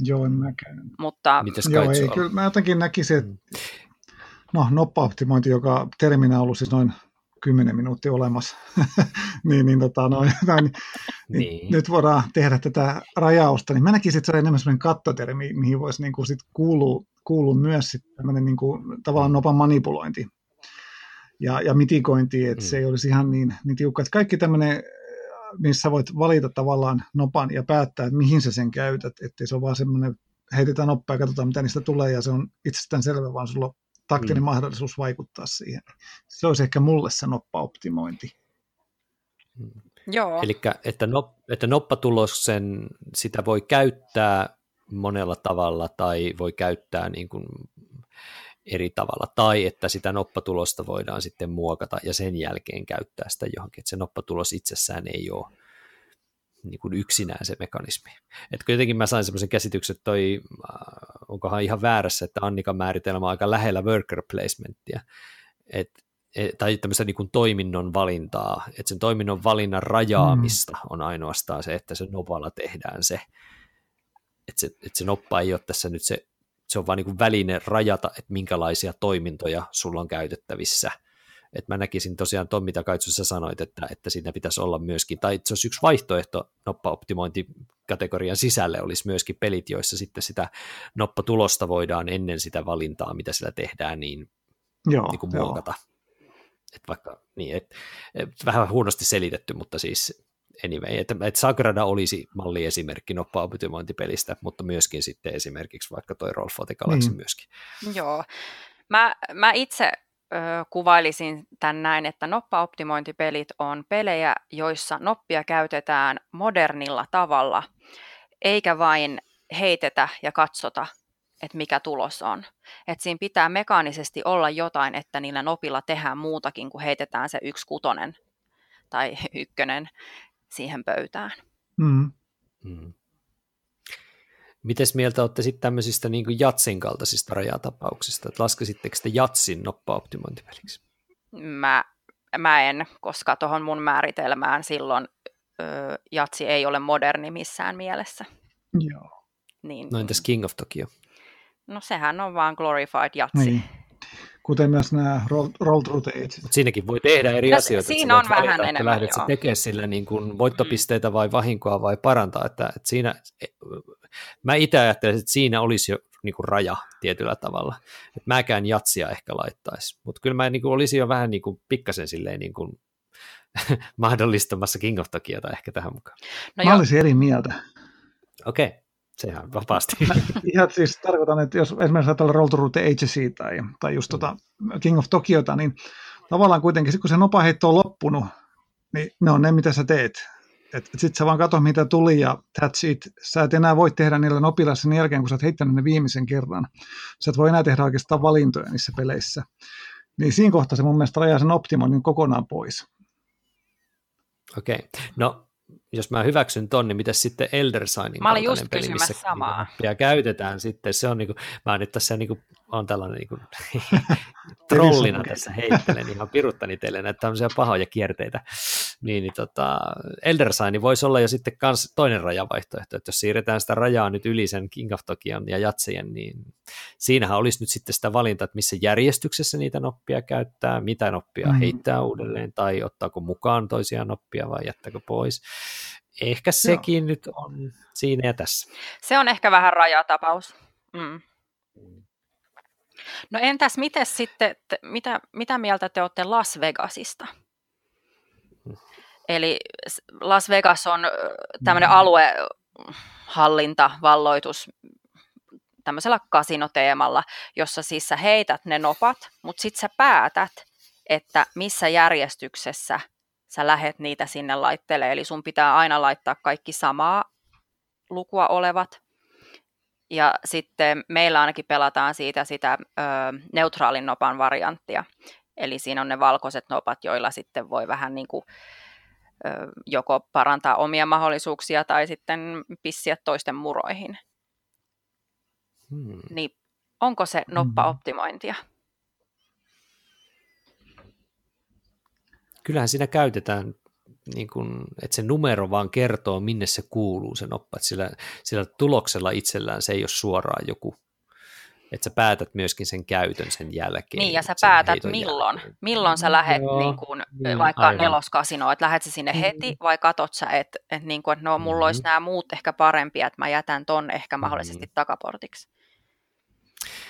Joo, en mäkään. Mutta... Mites Joo, ei, kyllä mä jotenkin näkisin, että mm. no, noppa-optimointi, joka terminä on ollut siis noin 10 minuuttia olemassa, <laughs> niin, niin, tota, no, <laughs> niin, niin. nyt voidaan tehdä tätä rajausta, niin mä näkisin, että se on enemmän sellainen kattotermi, mihin voisi niin kuin sit kuulua, kuulua myös sit tämmöinen niin kuin, tavallaan nopan manipulointi ja, ja mitikointi, että mm. se ei olisi ihan niin, niin tiukka, että kaikki tämmöinen missä voit valita tavallaan nopan ja päättää, että mihin sä sen käytät, ettei se ole vaan semmoinen, heitetään noppaa ja katsotaan, mitä niistä tulee, ja se on itsestään selvä, vaan sulla on taktinen mm. mahdollisuus vaikuttaa siihen. Se olisi ehkä mulle se noppa-optimointi. Mm. Joo. Eli että, nop, että noppatuloksen sitä voi käyttää monella tavalla tai voi käyttää niin kuin eri tavalla, tai että sitä noppatulosta voidaan sitten muokata ja sen jälkeen käyttää sitä johonkin, että se noppatulos itsessään ei ole niin kuin yksinään se mekanismi. Että jotenkin mä sain semmoisen käsityksen, että toi, äh, onkohan ihan väärässä, että Annikan määritelmä on aika lähellä worker placementtia, et, et, tai tämmöistä niin kuin toiminnon valintaa, että sen toiminnon valinnan rajaamista mm. on ainoastaan se, että se nopalla tehdään se, että se, että se noppa ei ole tässä nyt se, se on vain niin väline rajata, että minkälaisia toimintoja sulla on käytettävissä – että mä näkisin tosiaan tuon, mitä Kaitsu sä sanoit, että, että siinä pitäisi olla myöskin, tai se olisi yksi vaihtoehto noppa-optimointikategorian sisälle olisi myöskin pelit, joissa sitten sitä noppatulosta voidaan ennen sitä valintaa, mitä sillä tehdään, niin, joo, niin kuin muokata. Et vaikka, niin, et, et, vähän huonosti selitetty, mutta siis anyway, että, että Sagrada olisi malliesimerkki noppa-optimointipelistä, mutta myöskin sitten esimerkiksi vaikka toi the Galaxy mm. myöskin. Joo. Mä, mä itse kuvailisin tämän näin, että noppaoptimointipelit on pelejä, joissa noppia käytetään modernilla tavalla, eikä vain heitetä ja katsota että mikä tulos on. Että siinä pitää mekaanisesti olla jotain, että niillä nopilla tehdään muutakin kuin heitetään se yksi kutonen tai <laughs> ykkönen siihen pöytään. Mm. Mm. Mites mieltä olette sitten tämmöisistä niin kuin jatsin kaltaisista rajatapauksista? Että laskisitteko te jatsin noppa-optimointipeliksi? Mä, mä en, koska tuohon mun määritelmään silloin ö, jatsi ei ole moderni missään mielessä. Joo. Niin, no entäs King of Tokyo? No sehän on vaan glorified jatsi. Niin. Kuten myös nämä roll, roll through the siinäkin voi tehdä eri no, asioita. Siinä on vähän valita, enemmän, lähdet tekemään sillä niin kuin voittopisteitä vai vahinkoa vai parantaa. Että, että siinä, mä itse ajattelisin, että siinä olisi jo niin kuin raja tietyllä tavalla. Että mäkään jatsia ehkä laittaisi. Mutta kyllä mä niin kuin olisin jo vähän niin kuin pikkasen silleen niin kuin <laughs> mahdollistamassa King of Tokiota ehkä tähän mukaan. No mä jo. olisin eri mieltä. Okei. Okay. Sehän vapaasti. Ihan siis tarkoitan, että jos esimerkiksi ajatellaan Roll to Route Agency tai, tai just tota King of Tokiota, niin tavallaan kuitenkin, kun se nopaheitto on loppunut, niin ne on ne, mitä sä teet. Sitten sä vaan katso, mitä tuli ja that's it. Sä et enää voi tehdä niillä nopilla sen jälkeen, kun sä oot heittänyt ne viimeisen kerran. Sä et voi enää tehdä oikeastaan valintoja niissä peleissä. Niin siinä kohtaa se mun mielestä rajaa sen optimoinnin kokonaan pois. Okei. Okay. No jos mä hyväksyn ton, niin mitä sitten Elder Signin Mä olin just peli, missä samaa. Ja käytetään sitten, se on niinku, mä nyt tässä niinku, on tällainen niinku, <laughs> <laughs> trollina tässä heittelen ihan piruttani teille näitä tämmöisiä pahoja kierteitä, niin, niin tota, Elder Sign voisi olla jo sitten kans toinen rajavaihtoehto, että jos siirretään sitä rajaa nyt yli sen King of Tokion ja Jatsien, niin siinähän olisi nyt sitten sitä valinta, että missä järjestyksessä niitä noppia käyttää, mitä noppia mm. heittää uudelleen, tai ottaako mukaan toisia noppia vai jättääkö pois. Ehkä sekin Joo. nyt on siinä ja tässä. Se on ehkä vähän rajatapaus. Mm. No entäs miten sitten, mitä, mitä mieltä te olette Las Vegasista? Eli Las Vegas on tämmöinen mm. aluehallinta, valloitus tämmöisellä kasinoteemalla, jossa siis sä heität ne nopat, mutta sitten sä päätät, että missä järjestyksessä sä lähet niitä sinne laittelee. Eli sun pitää aina laittaa kaikki samaa lukua olevat. Ja sitten meillä ainakin pelataan siitä sitä ö, neutraalin nopan varianttia. Eli siinä on ne valkoiset nopat, joilla sitten voi vähän niin kuin, ö, joko parantaa omia mahdollisuuksia tai sitten pissiä toisten muroihin. Hmm. Niin onko se noppa-optimointia? Hmm. Kyllähän siinä käytetään, niin kuin, että se numero vaan kertoo, minne se kuuluu se noppa, että sillä, sillä tuloksella itsellään se ei ole suoraan joku että sä päätät myöskin sen käytön sen jälkeen. Niin, ja sä päätät milloin. Jälkeen. Milloin sä lähet Joo, niin kuin, niin, vaikka aivan. neloskasinoon, että lähet sä sinne mm-hmm. heti vai katot sä, että, että, niin että no, mulla mm-hmm. olisi nämä muut ehkä parempia, että mä jätän ton ehkä mahdollisesti mm-hmm. takaportiksi.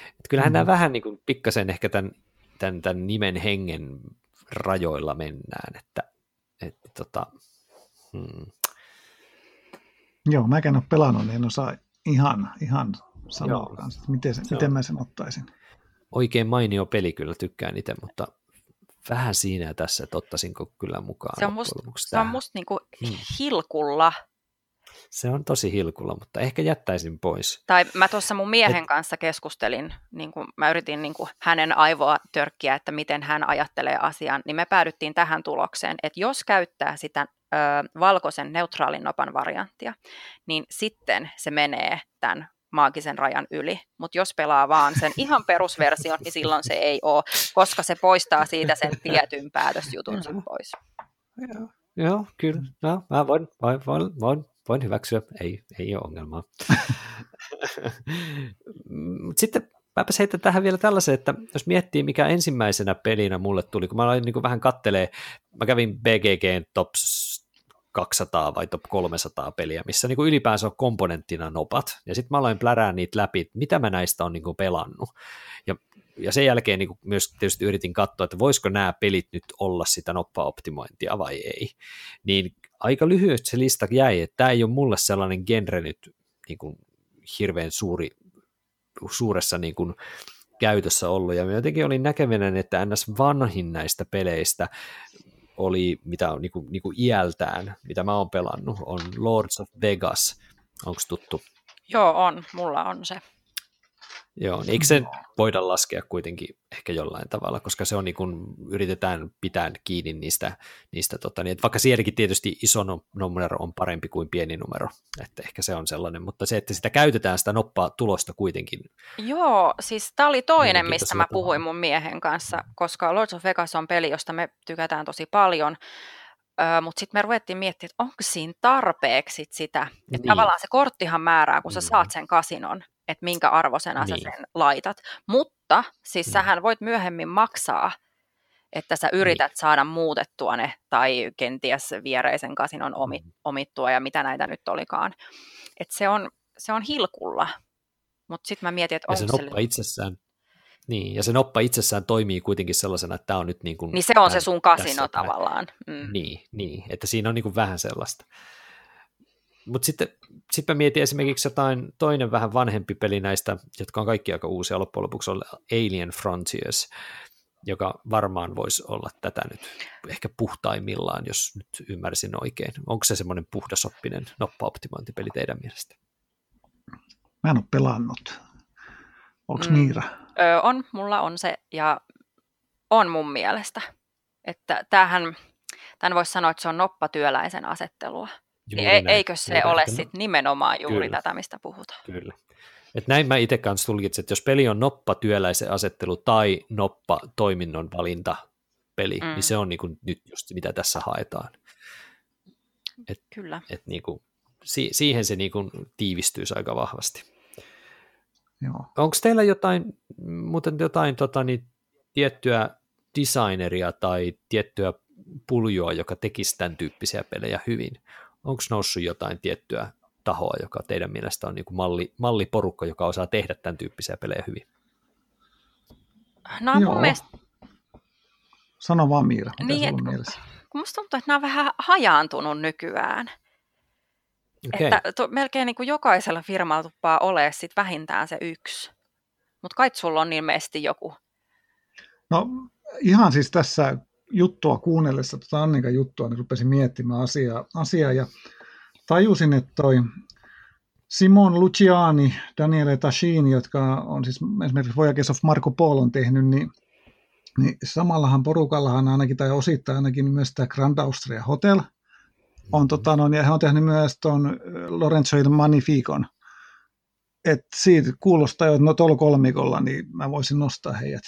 Että kyllähän mm-hmm. nämä vähän niin kuin pikkasen ehkä tämän, tämän, tämän nimen hengen rajoilla mennään, että, että tota, hmm. Joo, mä en ole pelannut, niin en osaa ihan, ihan sanoa kanssa, että miten, se, miten mä sen ottaisin. Oikein mainio peli kyllä tykkään itse, mutta vähän siinä tässä, että ottaisinko kyllä mukaan. Se on musta, se musta niinku hmm. hilkulla se on tosi hilkulla, mutta ehkä jättäisin pois. Tai mä tuossa mun miehen Et... kanssa keskustelin, niin kun mä yritin niin kun hänen aivoa törkkiä, että miten hän ajattelee asian, niin me päädyttiin tähän tulokseen, että jos käyttää sitä ö, valkoisen neutraalin nopan varianttia, niin sitten se menee tämän maagisen rajan yli. Mutta jos pelaa vaan sen ihan perusversion, niin silloin se ei ole, koska se poistaa siitä sen tietyn päätösjutunsa pois. Joo, joo kyllä. No, mä voin, voin, voin, voin voin hyväksyä, ei, ei ole ongelmaa. <laughs> Sitten mäpä heitän tähän vielä tällaisen, että jos miettii, mikä ensimmäisenä pelinä mulle tuli, kun mä aloin niin vähän kattelee, mä kävin BGG Top 200 vai Top 300 peliä, missä niin ylipäänsä on komponenttina nopat, ja sitten mä aloin plärää niitä läpi, mitä mä näistä on niin pelannut. Ja ja sen jälkeen niin myös tietysti yritin katsoa, että voisiko nämä pelit nyt olla sitä noppa-optimointia vai ei. Niin aika lyhyesti se lista jäi, että tämä ei ole mulle sellainen genre nyt niin kuin hirveän suuri, suuressa niin kuin käytössä ollut, ja jotenkin olin näkevinen, että ns. vanhin näistä peleistä oli, mitä on niin kuin, niin kuin iältään, mitä mä oon pelannut, on Lords of Vegas. Onko tuttu? Joo, on. Mulla on se. Joo, niin eikö se voida laskea kuitenkin ehkä jollain tavalla, koska se on niin kuin, yritetään pitää kiinni niistä, niistä tota, niin, että vaikka sielläkin tietysti iso numero on parempi kuin pieni numero, että ehkä se on sellainen, mutta se, että sitä käytetään sitä noppaa tulosta kuitenkin. Joo, siis tämä oli toinen, mistä mä puhuin mun miehen kanssa, koska Lords of Vegas on peli, josta me tykätään tosi paljon, Öö, mutta sitten me ruvettiin miettimään, että onko siinä tarpeeksi sitä. Että niin. tavallaan se korttihan määrää, kun sä mm. saat sen kasinon, että minkä arvosena niin. sä sen laitat. Mutta siis mm. sähän voit myöhemmin maksaa, että sä yrität niin. saada muutettua ne tai kenties viereisen kasinon omit, mm. omittua ja mitä näitä nyt olikaan. Et se, on, se on hilkulla. Mutta sitten mä mietin, että onko se... noppa se... itsessään niin, ja se noppa itsessään toimii kuitenkin sellaisena, että tämä on nyt niin kuin... Niin se on se sun kasino tavallaan. Mm. Niin, niin, että siinä on niin kuin vähän sellaista. Mutta sitten sit mä mietin esimerkiksi jotain toinen vähän vanhempi peli näistä, jotka on kaikki aika uusia loppujen lopuksi, on Alien Frontiers, joka varmaan voisi olla tätä nyt ehkä puhtaimmillaan, jos nyt ymmärsin oikein. Onko se semmoinen puhdasoppinen noppa-optimointipeli teidän mielestä? Mä en ole pelannut. Onko mm. Miira? Öö, on, mulla on se ja on mun mielestä. Että tämähän, tämän voisi sanoa, että se on noppatyöläisen asettelua. Juuri niin eikö se juuri ole sit nimenomaan juuri Kyllä. tätä, mistä puhutaan? Kyllä. Et näin mä itse kanssa tulkitsin, että jos peli on noppa työläisen asettelu tai noppa toiminnon valinta peli, mm. niin se on niinku nyt just mitä tässä haetaan. Et, Kyllä. Et niinku, si- siihen se niinku tiivistyisi aika vahvasti. Onko teillä jotain, muuten jotain tota, niin, tiettyä designeria tai tiettyä puljoa, joka tekisi tämän tyyppisiä pelejä hyvin? Onko noussut jotain tiettyä tahoa, joka teidän mielestä on niin kuin malli, malliporukka, joka osaa tehdä tämän tyyppisiä pelejä hyvin? No Joo. mun mielestä... Sano vaan Miira, mitä niin, on mielessä? Kun musta tuntuu, että nämä on vähän hajaantunut nykyään. Okay. Että to, melkein niin kuin jokaisella firmalla tuppaa olemaan sit vähintään se yksi. Mutta kai sulla on ilmeisesti joku. No ihan siis tässä juttua kuunnellessa, tuota Annikan juttua, niin rupesin miettimään asiaa, asiaa ja tajusin, että toi Simon Luciani, Daniele Tashini, jotka on siis esimerkiksi Voyages of Marco Polo tehnyt, niin, niin samallahan porukallahan ainakin tai osittain ainakin myös tämä Grand Austria Hotel – on, tota, no, ja he on tehnyt myös tuon Lorenzo il Magnificon. Et siitä kuulostaa jo, että no tuolla kolmikolla, niin mä voisin nostaa heidät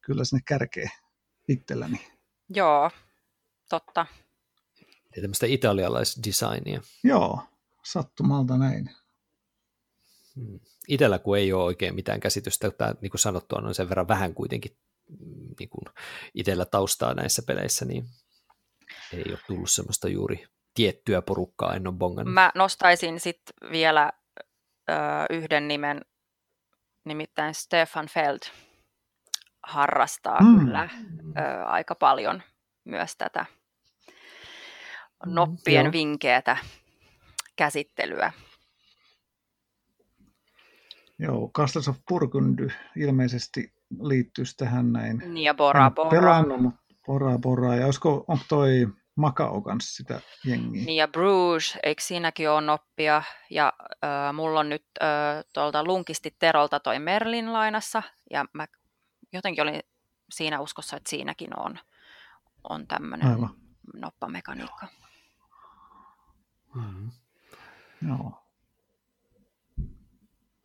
kyllä sinne kärkeen itselläni. Joo, totta. Ja tämmöistä italialaisdesignia. Joo, sattumalta näin. Hmm. Itellä kun ei ole oikein mitään käsitystä, tämä niin kuin sanottu on sen verran vähän kuitenkin mm, niin kuin itsellä taustaa näissä peleissä, niin ei ole tullut semmoista juuri tiettyä porukkaa en ole bongannut. Mä nostaisin sitten vielä ö, yhden nimen, nimittäin Stefan Feld harrastaa mm. kyllä ö, aika paljon myös tätä mm, noppien mm, vinkeätä käsittelyä. Joo, Castles of Burgundy ilmeisesti liittyisi tähän näin. Niin ja Bora Bora. Pelannut, Bora Bora. Ja olisiko, onko toi Macao kanssa sitä jengiä. Niin ja Bruges, eikö siinäkin ole noppia? Ja äh, mulla on nyt äh, tuolta Lunkisti Terolta toi Merlin lainassa, ja mä jotenkin olin siinä uskossa, että siinäkin on, on tämmöinen noppamekaniikka. Mm-hmm. Joo.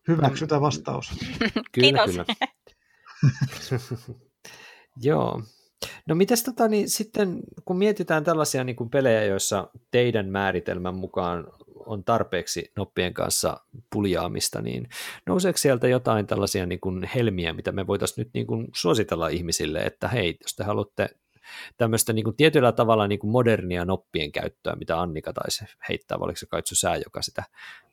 Hyväksytä vastaus. <laughs> kyllä, kyllä. <laughs> Joo, No mitäs tota, niin sitten, kun mietitään tällaisia niin kuin pelejä, joissa teidän määritelmän mukaan on tarpeeksi noppien kanssa puljaamista, niin nouseeko sieltä jotain tällaisia niin kuin helmiä, mitä me voitaisiin nyt niin kuin suositella ihmisille, että hei, jos te haluatte tämmöistä niin kuin tietyllä tavalla niin kuin modernia noppien käyttöä, mitä Annika taisi heittää, vai oliko se Kaitsu Sää, joka sitä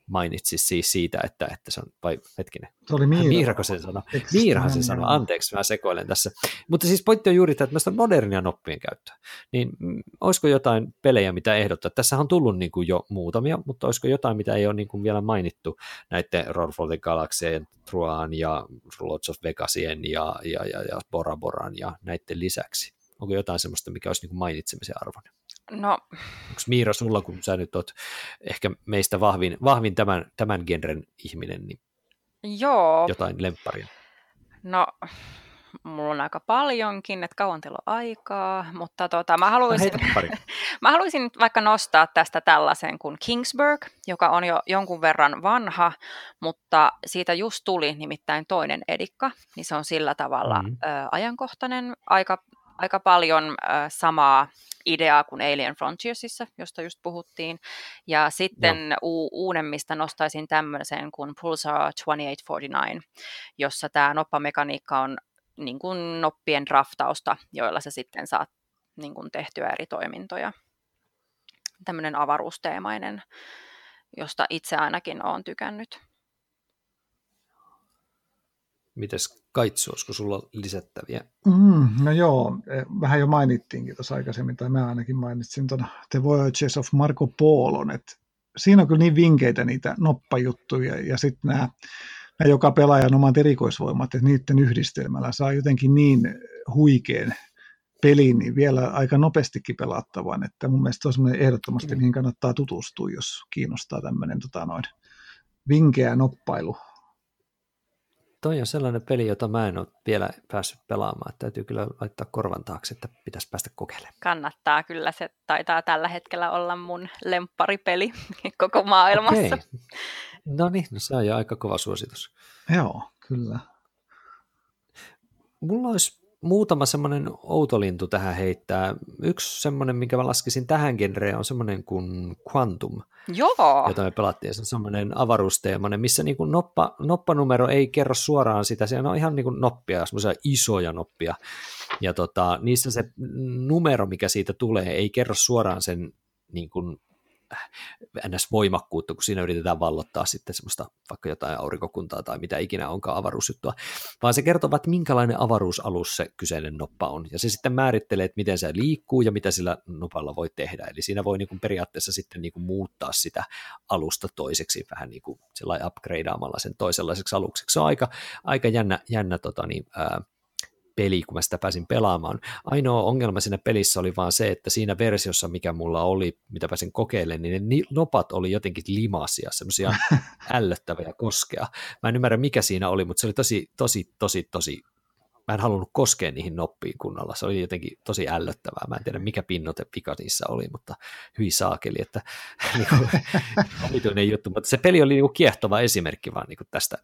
mainitsi siis siitä, että, että se on, vai hetkinen, se oli Miira. Miirako sen sanoi? Miirahan sen sanoi, anteeksi, mä sekoilen tässä. Mutta siis pointti on juuri, että tämmöistä modernia noppien käyttöä. Niin mm, olisiko jotain pelejä, mitä ehdottaa? Tässä on tullut niin kuin jo muutamia, mutta olisiko jotain, mitä ei ole niin kuin vielä mainittu näiden Roll for the Truan ja Lords of Vegasien ja, ja, ja, ja Bora Boran ja näiden lisäksi? Onko jotain semmoista, mikä olisi niin mainitsemisen arvoinen? No. Onko Miira sulla, kun sä nyt oot ehkä meistä vahvin, vahvin tämän, tämän genren ihminen, niin Joo. Jotain lempparia. No, mulla on aika paljonkin, että kauan teillä on aikaa, mutta tota, mä, haluaisin, no <laughs> mä haluaisin vaikka nostaa tästä tällaisen kuin Kingsburg, joka on jo jonkun verran vanha, mutta siitä just tuli nimittäin toinen edikka, niin se on sillä tavalla mm-hmm. ö, ajankohtainen, aika, aika paljon ö, samaa ideaa kuin Alien Frontiersissa, josta just puhuttiin. Ja sitten no. u- uudemmista nostaisin tämmöisen kuin Pulsar 2849, jossa tämä noppamekaniikka on niin kuin noppien draftausta, joilla sä sitten saat niin kuin tehtyä eri toimintoja. Tämmöinen avaruusteemainen, josta itse ainakin olen tykännyt. Mites Kaitsu, olisiko sulla lisättäviä? Mm, no joo, e, vähän jo mainittiinkin tuossa aikaisemmin, tai mä ainakin mainitsin tuon The Voyages of Marco Polon, että siinä on kyllä niin vinkeitä niitä noppajuttuja, ja sitten nämä nämä joka pelaajan omat erikoisvoimat, että niiden yhdistelmällä saa jotenkin niin huikean pelin, niin vielä aika nopeastikin pelattavan, että mun mielestä on ehdottomasti, mihin kannattaa tutustua, jos kiinnostaa tämmöinen tota noin, vinkeä noppailu. Toi on sellainen peli, jota mä en ole vielä päässyt pelaamaan. Että täytyy kyllä laittaa korvan taakse, että pitäisi päästä kokeilemaan. Kannattaa kyllä, se taitaa tällä hetkellä olla mun lempparipeli <laughs> koko maailmassa. Okay. No niin, no se on jo aika kova suositus. Joo, kyllä. Mulla olisi muutama semmoinen outolintu tähän heittää. Yksi semmoinen, minkä mä laskisin tähän genreen, on semmoinen kuin Quantum, Joo. jota me pelattiin. Se on semmoinen avaruusteemainen, missä niin kuin noppa, noppanumero ei kerro suoraan sitä, se on ihan niin kuin noppia, semmoisia isoja noppia. Ja tota, niissä se numero, mikä siitä tulee, ei kerro suoraan sen niin kuin NS-voimakkuutta, kun siinä yritetään vallottaa sitten semmoista vaikka jotain aurinkokuntaa tai mitä ikinä onkaan avaruusjuttua, vaan se kertoo, että minkälainen avaruusalus se kyseinen noppa on, ja se sitten määrittelee, että miten se liikkuu ja mitä sillä nopalla voi tehdä, eli siinä voi niin kuin periaatteessa sitten niin kuin muuttaa sitä alusta toiseksi vähän niin kuin upgradeaamalla sen toisenlaiseksi alukseksi. Se on aika, aika jännä, jännä tota niin, ää, peli, kun mä sitä pääsin pelaamaan. Ainoa ongelma siinä pelissä oli vaan se, että siinä versiossa, mikä mulla oli, mitä pääsin kokeilemaan, niin ne nopat oli jotenkin limasia, semmoisia <laughs> ällöttäviä koskea. Mä en ymmärrä, mikä siinä oli, mutta se oli tosi, tosi, tosi, tosi mä en halunnut koskea niihin noppiin kunnolla. Se oli jotenkin tosi ällöttävää. Mä en tiedä, mikä pinnote pika niissä oli, mutta hyi saakeli, että <laughs> <laughs> niin juttu. Mutta se peli oli niin kuin kiehtova esimerkki vaan niin kuin tästä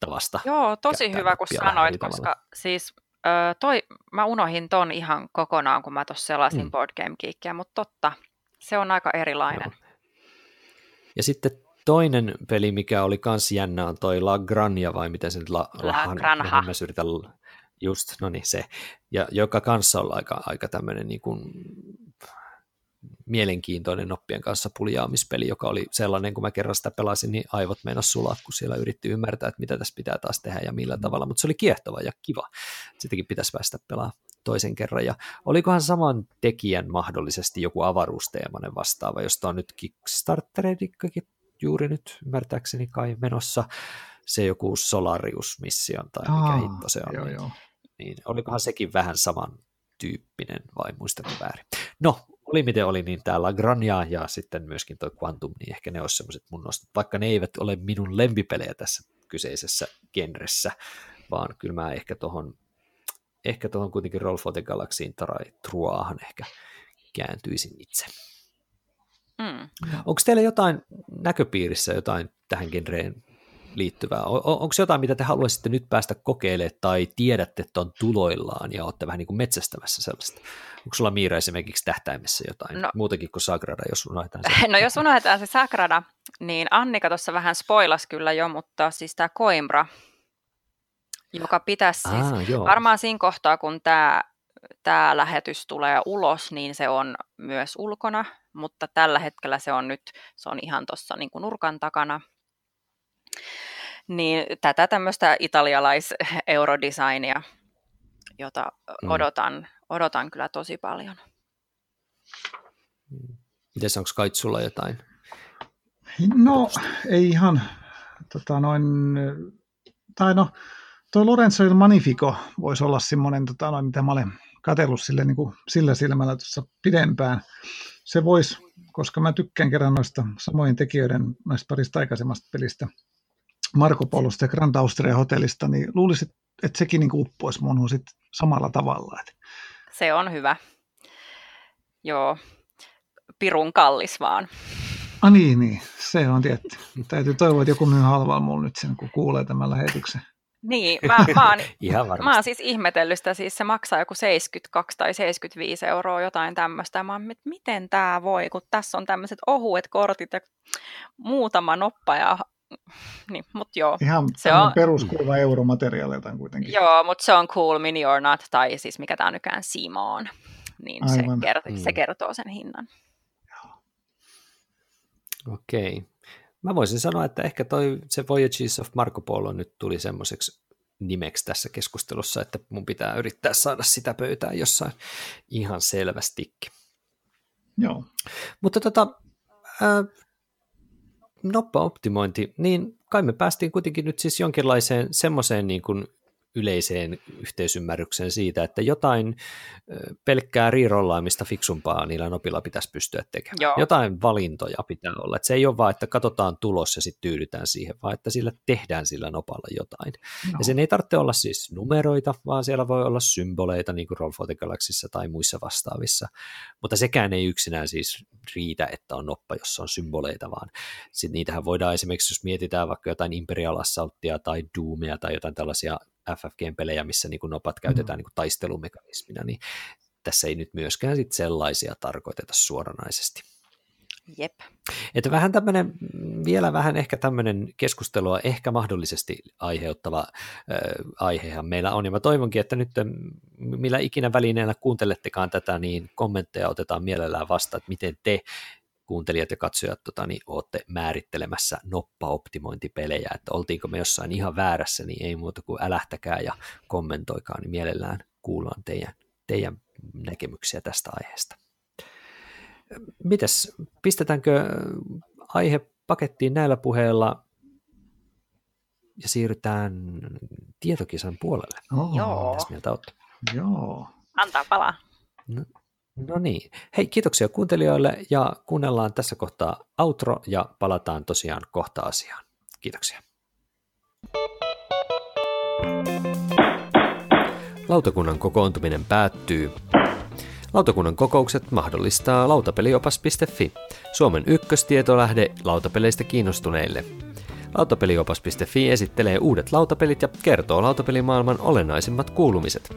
tavasta. Joo, tosi hyvä, kun sanoit, koska siis Öö, toi, mä unohin ton ihan kokonaan, kun mä tuossa selasin mm. Board Game Geekia, mutta totta, se on aika erilainen. Joo. Ja sitten toinen peli, mikä oli kans jännä, on toi La Granja, vai miten se nyt La, La, La Granha. Mä yritän, just, no niin se, ja joka kanssa on aika, aika tämmöinen niin kuin mielenkiintoinen noppien kanssa puljaamispeli, joka oli sellainen, kun mä kerran sitä pelasin, niin aivot meinas sulaa, kun siellä yritti ymmärtää, että mitä tässä pitää taas tehdä ja millä tavalla, mutta se oli kiehtova ja kiva. Sitäkin pitäisi päästä pelaamaan toisen kerran. Ja olikohan saman tekijän mahdollisesti joku avaruusteemainen vastaava, josta on nyt Kickstarteridikkakin juuri nyt ymmärtääkseni kai menossa se joku Solarius-mission tai mikä Aa, hitto se on. Joo, niin, joo. niin olikohan sekin vähän saman tyyppinen vai muistanko väärin. No, oli miten oli, niin täällä Grania ja sitten myöskin tuo Quantum, niin ehkä ne olisi semmoiset mun nostot, vaikka ne eivät ole minun lempipelejä tässä kyseisessä genressä, vaan kyllä mä ehkä tuohon ehkä tuohon kuitenkin Roll for the Galaxyin tai Truaahan ehkä kääntyisin itse. Mm. Onko teillä jotain näköpiirissä jotain tähän genreen liittyvää? On, onko jotain, mitä te haluaisitte nyt päästä kokeilemaan tai tiedätte, että on tuloillaan ja olette vähän niin kuin metsästämässä sellaista? Onko sulla Miira esimerkiksi tähtäimessä jotain no, muutakin kuin Sagrada, jos unohdetaan se? <laughs> No jos unohdetaan se Sagrada, niin Annika tuossa vähän spoilas kyllä jo, mutta siis tämä Coimbra, joka pitäisi siis, ah, varmaan siinä kohtaa, kun tämä tämä lähetys tulee ulos, niin se on myös ulkona, mutta tällä hetkellä se on nyt, se on ihan tuossa niin nurkan takana. Niin tätä tämmöistä italialais-eurodesignia, jota mm. odotan, odotan kyllä tosi paljon. Miten onko Kait sulla jotain? No, ei ihan, tota noin, tai no, tuo Lorenzo il Magnifico voisi olla semmoinen, tota noin, mitä mä olen katsellut sille, niin kuin, sillä silmällä tuossa pidempään. Se voisi, koska mä tykkään kerran noista samojen tekijöiden näistä parista aikaisemmasta pelistä, Marko Polosta ja Grand Austria hotellista, niin luulisin, että sekin niin uppoisi mun sit samalla tavalla. Että. Se on hyvä. Joo, pirun kallis vaan. Ah niin, niin. se on tietty. Täytyy toivoa, että joku myy halvalla mulle nyt sen, kun kuulee tämän lähetyksen. Niin, mä, mä, oon, <laughs> Ihan mä oon siis ihmetellyt sitä, siis se maksaa joku 72 tai 75 euroa jotain tämmöistä. Mä oon, että miten tämä voi, kun tässä on tämmöiset ohuet kortit ja muutama noppa ja <laughs> niin, mut joo. Ihan se on peruskuva euromateriaalilta kuitenkin. Joo, mutta se on cool, mini or not, tai siis mikä tämä nykään Simon. Niin se, kert- mm. se kertoo sen hinnan. Okei. Okay. Mä voisin sanoa, että ehkä toi, se Voyages of Marco Polo nyt tuli semmoiseksi nimeksi tässä keskustelussa, että mun pitää yrittää saada sitä pöytään jossain ihan selvästikin. Joo. Mutta tota, äh, noppa-optimointi, niin kai me päästiin kuitenkin nyt siis jonkinlaiseen semmoiseen niin kuin yleiseen yhteisymmärrykseen siitä, että jotain pelkkää riirollaamista fiksumpaa niillä nopilla pitäisi pystyä tekemään. Joo. Jotain valintoja pitää olla. Että se ei ole vaan, että katsotaan tulos ja sitten tyydytään siihen, vaan että sillä tehdään sillä nopalla jotain. Joo. Ja sen ei tarvitse olla siis numeroita, vaan siellä voi olla symboleita, niin kuin Roll for the Galaxyssä tai muissa vastaavissa. Mutta sekään ei yksinään siis riitä, että on noppa, jossa on symboleita, vaan sitten niitähän voidaan esimerkiksi, jos mietitään vaikka jotain Imperial Assaultia tai Doomia tai jotain tällaisia FFG-pelejä, missä niin kuin nopat käytetään mm. niin kuin taistelumekanismina, niin tässä ei nyt myöskään sit sellaisia tarkoiteta suoranaisesti. Jep. Että vähän tämmöinen, vielä vähän ehkä tämmöinen keskustelua ehkä mahdollisesti aiheuttava äh, aihehan meillä on, ja mä toivonkin, että nyt millä ikinä välineellä kuuntelettekaan tätä, niin kommentteja otetaan mielellään vastaan, että miten te kuuntelijat ja katsojat tota, niin olette määrittelemässä noppaoptimointipelejä, että oltiinko me jossain ihan väärässä, niin ei muuta kuin älähtäkää ja kommentoikaa, niin mielellään kuullaan teidän, teidän näkemyksiä tästä aiheesta. Mites, pistetäänkö aihe pakettiin näillä puheilla ja siirrytään tietokisan puolelle? Oh. Joo. Mitäs mieltä olette? Joo. Antaa palaa. No, No niin. Hei, kiitoksia kuuntelijoille ja kuunnellaan tässä kohtaa outro ja palataan tosiaan kohta asiaan. Kiitoksia. Lautakunnan kokoontuminen päättyy. Lautakunnan kokoukset mahdollistaa lautapeliopas.fi, Suomen ykköstietolähde lautapeleistä kiinnostuneille. Lautapeliopas.fi esittelee uudet lautapelit ja kertoo lautapelimaailman olennaisimmat kuulumiset.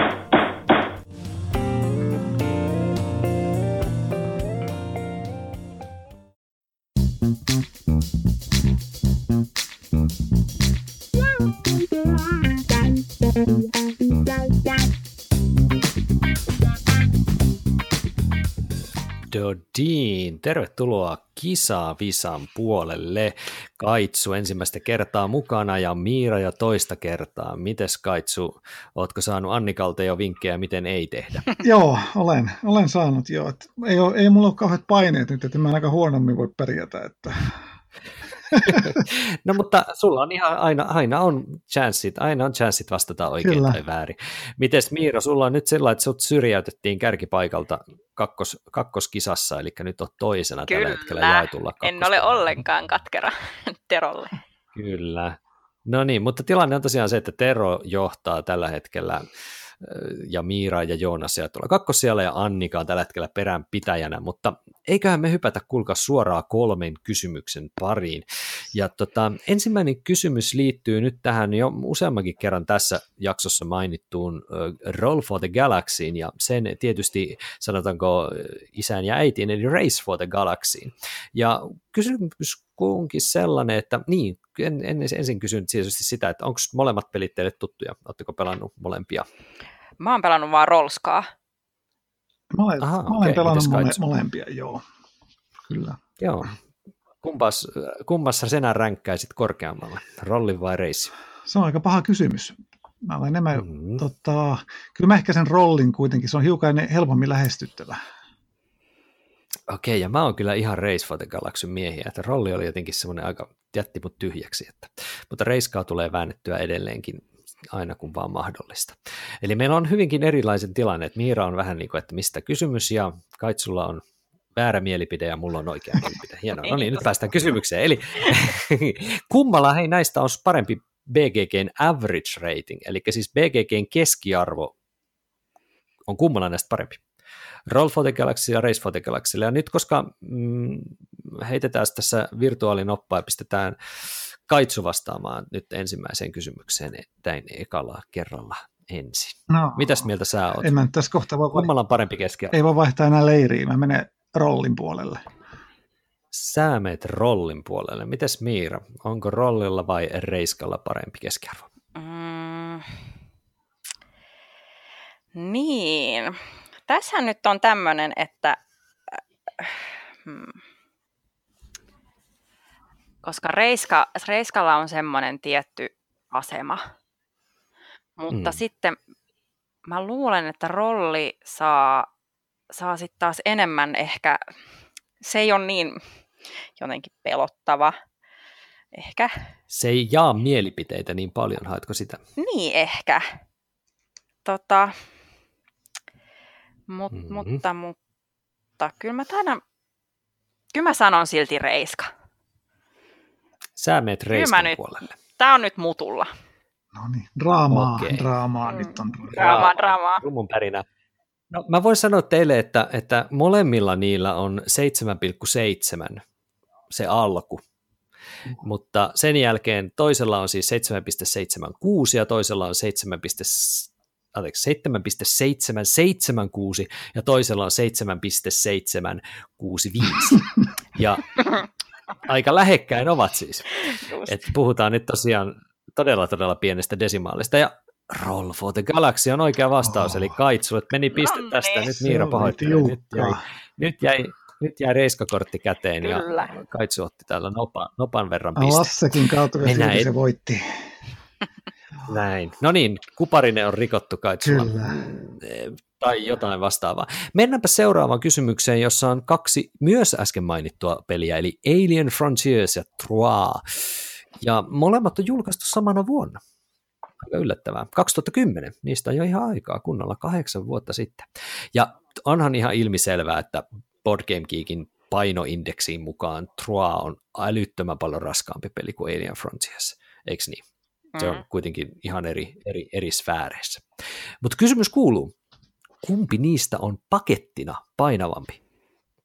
Dodin, tervetuloa Kisa-Visan puolelle. Kaitsu ensimmäistä kertaa mukana ja Miira jo toista kertaa. Mites Kaitsu, ootko saanut Annikalta jo vinkkejä, miten ei tehdä? <laughs> joo, olen, olen saanut jo. ei, ole, ei mulla ole kauheat paineet nyt, että mä aika huonommin voi pärjätä. Että <laughs> no mutta sulla on ihan aina, aina on chanssit, aina on chanssit vastata oikein Kyllä. tai väärin. Mites Miira, sulla on nyt sellainen, että sut syrjäytettiin kärkipaikalta kakkos, kakkoskisassa, eli nyt on toisena Kyllä. tällä hetkellä jaetulla en ole ollenkaan katkera <laughs> Terolle. Kyllä. No niin, mutta tilanne on tosiaan se, että Tero johtaa tällä hetkellä ja Miira ja Joonas siellä tuolla kakkosijalla ja Annika on tällä hetkellä perään pitäjänä, mutta eiköhän me hypätä kuulkaa suoraan kolmen kysymyksen pariin. Ja tota, ensimmäinen kysymys liittyy nyt tähän jo useammankin kerran tässä jaksossa mainittuun Roll for the Galaxyin ja sen tietysti sanotaanko isän ja äitiin eli Race for the Galaxyin. Ja kysymys kuunkin sellainen, että niin, en, en, ensin kysyn tietysti sitä, että onko molemmat pelit teille tuttuja? Oletteko pelannut molempia? Mä oon pelannut vaan Rolskaa. Mä olen, Aha, mä olen okay. pelannut mole, molempia, joo. Kyllä. Joo. Kumpas, kummassa senä ränkkäisit korkeammalla, rolli vai reissi? Se on aika paha kysymys. Mä olen enemmän, mm-hmm. tota, kyllä mä ehkä sen rollin kuitenkin, se on hiukan helpommin lähestyttävä. Okei, ja mä oon kyllä ihan Race for the Galaxy miehiä, että rolli oli jotenkin semmoinen aika, jätti mut tyhjäksi, että, mutta reiskaa tulee väännettyä edelleenkin aina kun vaan mahdollista. Eli meillä on hyvinkin erilaisen tilanne, että Miira on vähän niin kuin, että mistä kysymys, ja Kaitsulla on väärä mielipide ja mulla on oikea mielipide. <laughs> Hienoa. No niin, nyt päästään kysymykseen. Eli <laughs> kummalla hei näistä on parempi BGGn average rating, eli siis BGGn keskiarvo on kummalla näistä parempi? Roll for the Galaxy ja Race for the Galaxy. Ja nyt koska mm, heitetään tässä virtuaalinoppaa ja pistetään Kaitsu vastaamaan nyt ensimmäiseen kysymykseen näin ekalla kerralla ensin. No, Mitäs mieltä sä oot? En mä tässä kohtaa voi... Kummalla on parempi keskiarvo? Ei voi vaihtaa enää leiriä, mä menen rollin puolelle. Sä meet rollin puolelle. Mites Miira, onko rollilla vai reiskalla parempi keskiarvo? Mm, niin, tässä nyt on tämmöinen, että äh, hmm, koska reiska, reiskalla on semmoinen tietty asema, mutta mm. sitten mä luulen, että rolli saa, saa sitten taas enemmän ehkä, se ei ole niin jotenkin pelottava, ehkä. Se ei jaa mielipiteitä niin paljon, haetko sitä? Niin, ehkä. Tota, Mut, mm-hmm. Mutta, mutta kyllä mä taidan, kyllä mä sanon silti Reiska. Sä meet Reiskan nyt, puolelle. Tää on nyt mutulla. No niin, draamaa, okay. draamaa, mm. nyt on draamaa. Draamaa, Rumun pärinä. No, mä voin sanoa teille, että, että molemmilla niillä on 7,7 se alku, mutta sen jälkeen toisella on siis 7,76 ja toisella on 7,776 ja toisella on 7,765. ja aika lähekkäin ovat siis. Et puhutaan nyt tosiaan todella todella pienestä desimaalista. Ja Roll for the Galaxy on oikea vastaus, oh. eli Kaitsu, että meni piste no tästä, niin. nyt Miira pahoittelee. Nyt jäi, nyt jäi nyt jäi reiskakortti käteen Kyllä. ja Kaitsu otti täällä nopan, nopan verran piste. Lassakin kautta se voitti. Näin. No niin, kuparinen on rikottu kai Kyllä. Tai jotain vastaavaa. Mennäänpä seuraavaan kysymykseen, jossa on kaksi myös äsken mainittua peliä, eli Alien Frontiers ja Trois. Ja molemmat on julkaistu samana vuonna. Aika yllättävää. 2010, niistä on jo ihan aikaa, kunnolla kahdeksan vuotta sitten. Ja onhan ihan ilmiselvää, että Board Game Geekin painoindeksiin mukaan Trois on älyttömän paljon raskaampi peli kuin Alien Frontiers, eikö niin? Se on mm. kuitenkin ihan eri, eri, eri sfääreissä. Mutta kysymys kuuluu, kumpi niistä on pakettina painavampi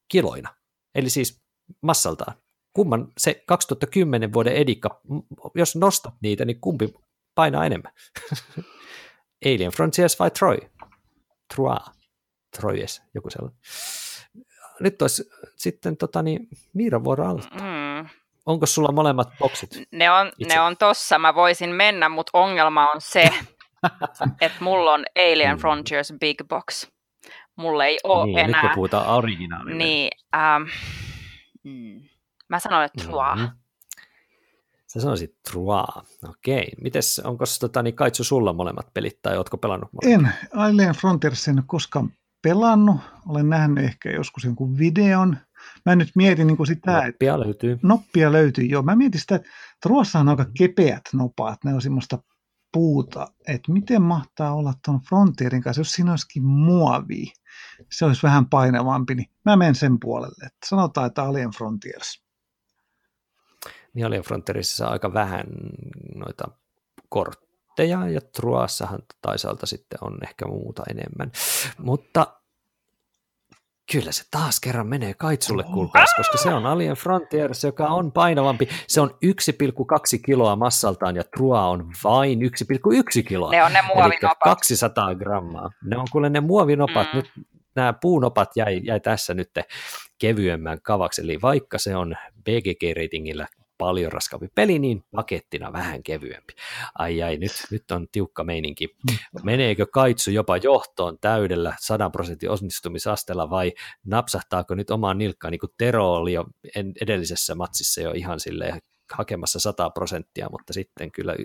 kiloina? Eli siis massaltaan. Kumman se 2010 vuoden edikka, jos nostat niitä, niin kumpi painaa enemmän? <laughs> Alien Frontiers vai Troy? Trois. Troyes, joku sellainen. Nyt olisi sitten tota, niin, Miira vuoro aloittaa. Onko sulla molemmat boksit? Ne on, ne on tossa, mä voisin mennä, mutta ongelma on se, <laughs> että mulla on Alien mm. Frontiers Big Box. Mulla ei ole niin, enää. Nyt puhutaan originaalinen. Niin, ähm, mm, mä sanoin, että Trois. Mm-hmm. Sä sanoisit Trois. Okei. Mites, onko tota, niin Kaitsu sulla molemmat pelit tai ootko pelannut molemmat? En. Alien Frontiers en koskaan pelannut. Olen nähnyt ehkä joskus jonkun videon. Mä nyt mietin niin kuin sitä, Noppia että löytyy. Noppia löytyy, joo. Mä mietin sitä, että Ruossa on aika kepeät nopaat, ne on semmoista puuta, että miten mahtaa olla tuon Frontierin kanssa, jos siinä olisikin muovi, se olisi vähän painavampi, niin mä menen sen puolelle. Että sanotaan, että Alien Frontiers. Niin Alien Frontierissa aika vähän noita kortteja, ja Truassahan toisaalta sitten on ehkä muuta enemmän. Mutta Kyllä se taas kerran menee kaitsulle, kuulkaas, koska se on Alien Frontiers, joka on painavampi. Se on 1,2 kiloa massaltaan ja Trua on vain 1,1 kiloa. Ne on ne muovinopat. 200 grammaa. Ne on kuule ne muovinopat. Mm. Nyt nämä puunopat jäi, jäi tässä nyt kevyemmän kavaksi. Eli vaikka se on BGG-ratingillä paljon raskaampi peli, niin pakettina vähän kevyempi. Ai ai, nyt, nyt on tiukka meininki. Meneekö Kaitsu jopa johtoon täydellä 100 prosentin onnistumisasteella vai napsahtaako nyt omaan nilkkaan, niin kuin Tero oli jo edellisessä matsissa jo ihan silleen hakemassa 100 prosenttia, mutta sitten kyllä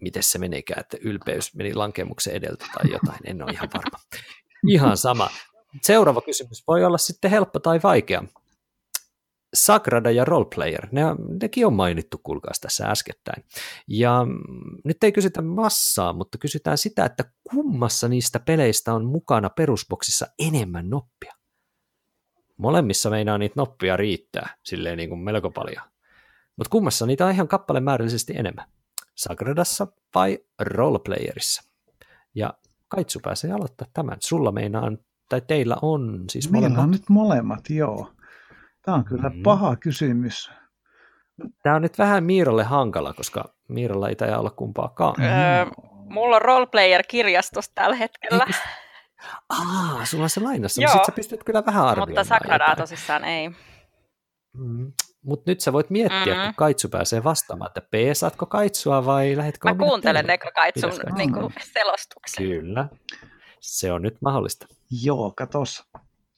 miten se menikään, että ylpeys meni lankemuksen edeltä tai jotain, en ole ihan varma. <laughs> Ihan sama. Seuraava kysymys voi olla sitten helppo tai vaikea. Sagrada ja Roleplayer, ne, nekin on mainittu, kuulkaas tässä äskettäin. Ja nyt ei kysytä massaa, mutta kysytään sitä, että kummassa niistä peleistä on mukana perusboksissa enemmän noppia? Molemmissa meinaa niitä noppia riittää, silleen niin kuin melko paljon. Mutta kummassa niitä on ihan kappalemäärällisesti enemmän? Sagradassa vai Roleplayerissa? Ja Kaitsu pääsee aloittaa tämän. Sulla meinaan, tai teillä on siis Meillä molemmat. on nyt molemmat, joo. Tämä on kyllä mm. paha kysymys. Tämä on nyt vähän Miiralle hankala, koska Miiralla ei taida olla kumpaakaan. Öö, mulla on roleplayer-kirjastus tällä hetkellä. Eikö... Ah, sulla on se lainassa, niin sit sä pystyt kyllä vähän arvioimaan. Mutta Sagradaa tosissaan ei. Mm. Mutta nyt sä voit miettiä, mm-hmm. kun Kaitsu pääsee vastaamaan, että peesaatko Kaitsua vai lähdetkö Mä kuuntelen Eka Kaitsun niin kuin, selostuksen. Kyllä, se on nyt mahdollista. Joo, katos.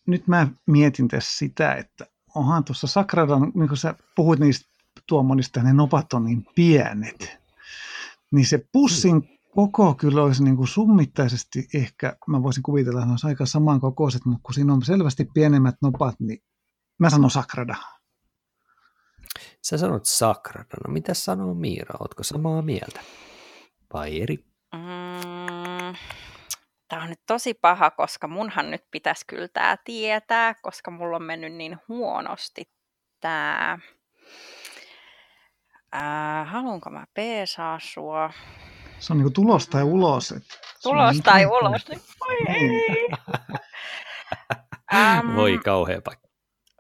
Nyt mä mietin tässä sitä, että onhan tuossa Sakradan, niin kuin sä puhuit niistä tuomonista, ne nopat on niin pienet, niin se pussin koko kyllä olisi niin kuin summittaisesti ehkä, mä voisin kuvitella, että ne olisi aika samankokoiset, mutta kun siinä on selvästi pienemmät nopat, niin mä sanon Sakrada. Sä sanot Sakrada, no mitä sanoo Miira, ootko samaa mieltä? Vai eri? Mm, tämä on nyt tosi paha, koska munhan nyt pitäisi kyllä tämä tietää, koska mulla on mennyt niin huonosti tämä. Äh, haluanko mä peesaa sua? Se on niin kuin tulos tai ulos. Että tulos niin tai ulos, niin voi ei. <laughs> um, voi kauhea paikka.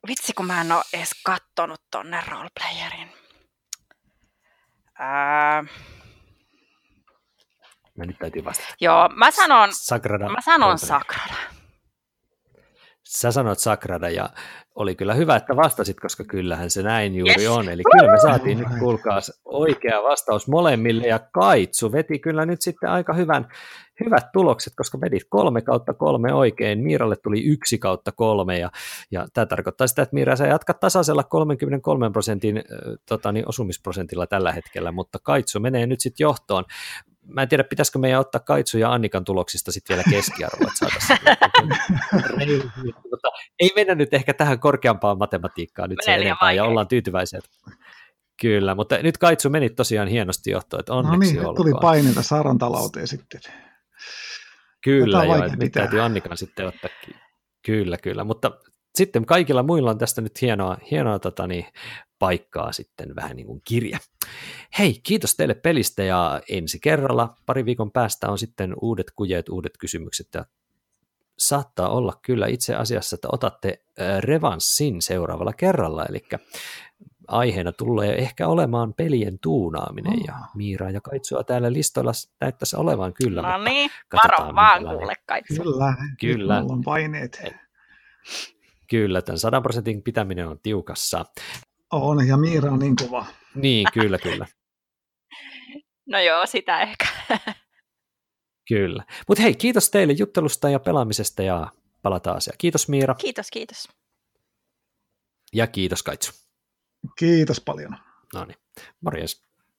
Vitsi, kun mä en ole edes kattonut tonne roleplayerin. Uh, Mä nyt täytyy vastata. Joo, mä sanon, Sagrada. Mä sanon Sagrada. Sä sanot Sagrada ja oli kyllä hyvä, että vastasit, koska kyllähän se näin juuri yes. on. Eli kyllä me saatiin nyt kuulkaas oikea vastaus molemmille ja Kaitsu veti kyllä nyt sitten aika hyvän, hyvät tulokset, koska vedit kolme kautta kolme oikein. Miiralle tuli yksi kautta kolme ja, ja tämä tarkoittaa sitä, että Miira sä jatkat tasaisella 33 prosentin tota, niin, osumisprosentilla tällä hetkellä, mutta Kaitsu menee nyt sitten johtoon mä en tiedä, pitäisikö meidän ottaa Kaitsu ja Annikan tuloksista sitten vielä keskiarvoa, että saataisiin mutta <laughs> ei mennä nyt ehkä tähän korkeampaan matematiikkaan nyt se enempää ja ollaan tyytyväisiä. Kyllä, mutta nyt Kaitsu meni tosiaan hienosti johtoon, että onneksi no niin, tuli paineita Saaran talouteen sitten. Kyllä, joo, nyt täytyy Annikan sitten ottaa. Kyllä, kyllä, mutta sitten kaikilla muilla on tästä nyt hienoa, hienoa tota niin, paikkaa sitten vähän niin kuin kirja. Hei, kiitos teille pelistä ja ensi kerralla pari viikon päästä on sitten uudet kujeet, uudet kysymykset ja saattaa olla kyllä itse asiassa, että otatte revanssin seuraavalla kerralla, eli aiheena tulee ehkä olemaan pelien tuunaaminen, oh. ja Miira ja Kaitsua täällä listoilla näyttäisi olevan kyllä. No niin, varo vaan kuule Kaitsu. Kyllä, kyllä. on paineet. Kyllä, tämän 100 prosentin pitäminen on tiukassa. On, ja Miira on niin kova. Niin, kyllä, kyllä. <laughs> no joo, sitä ehkä. <laughs> kyllä. Mutta hei, kiitos teille juttelusta ja pelaamisesta ja palataan asiaan. Kiitos Miira. Kiitos, kiitos. Ja kiitos Kaitsu. Kiitos paljon. No niin, morjens.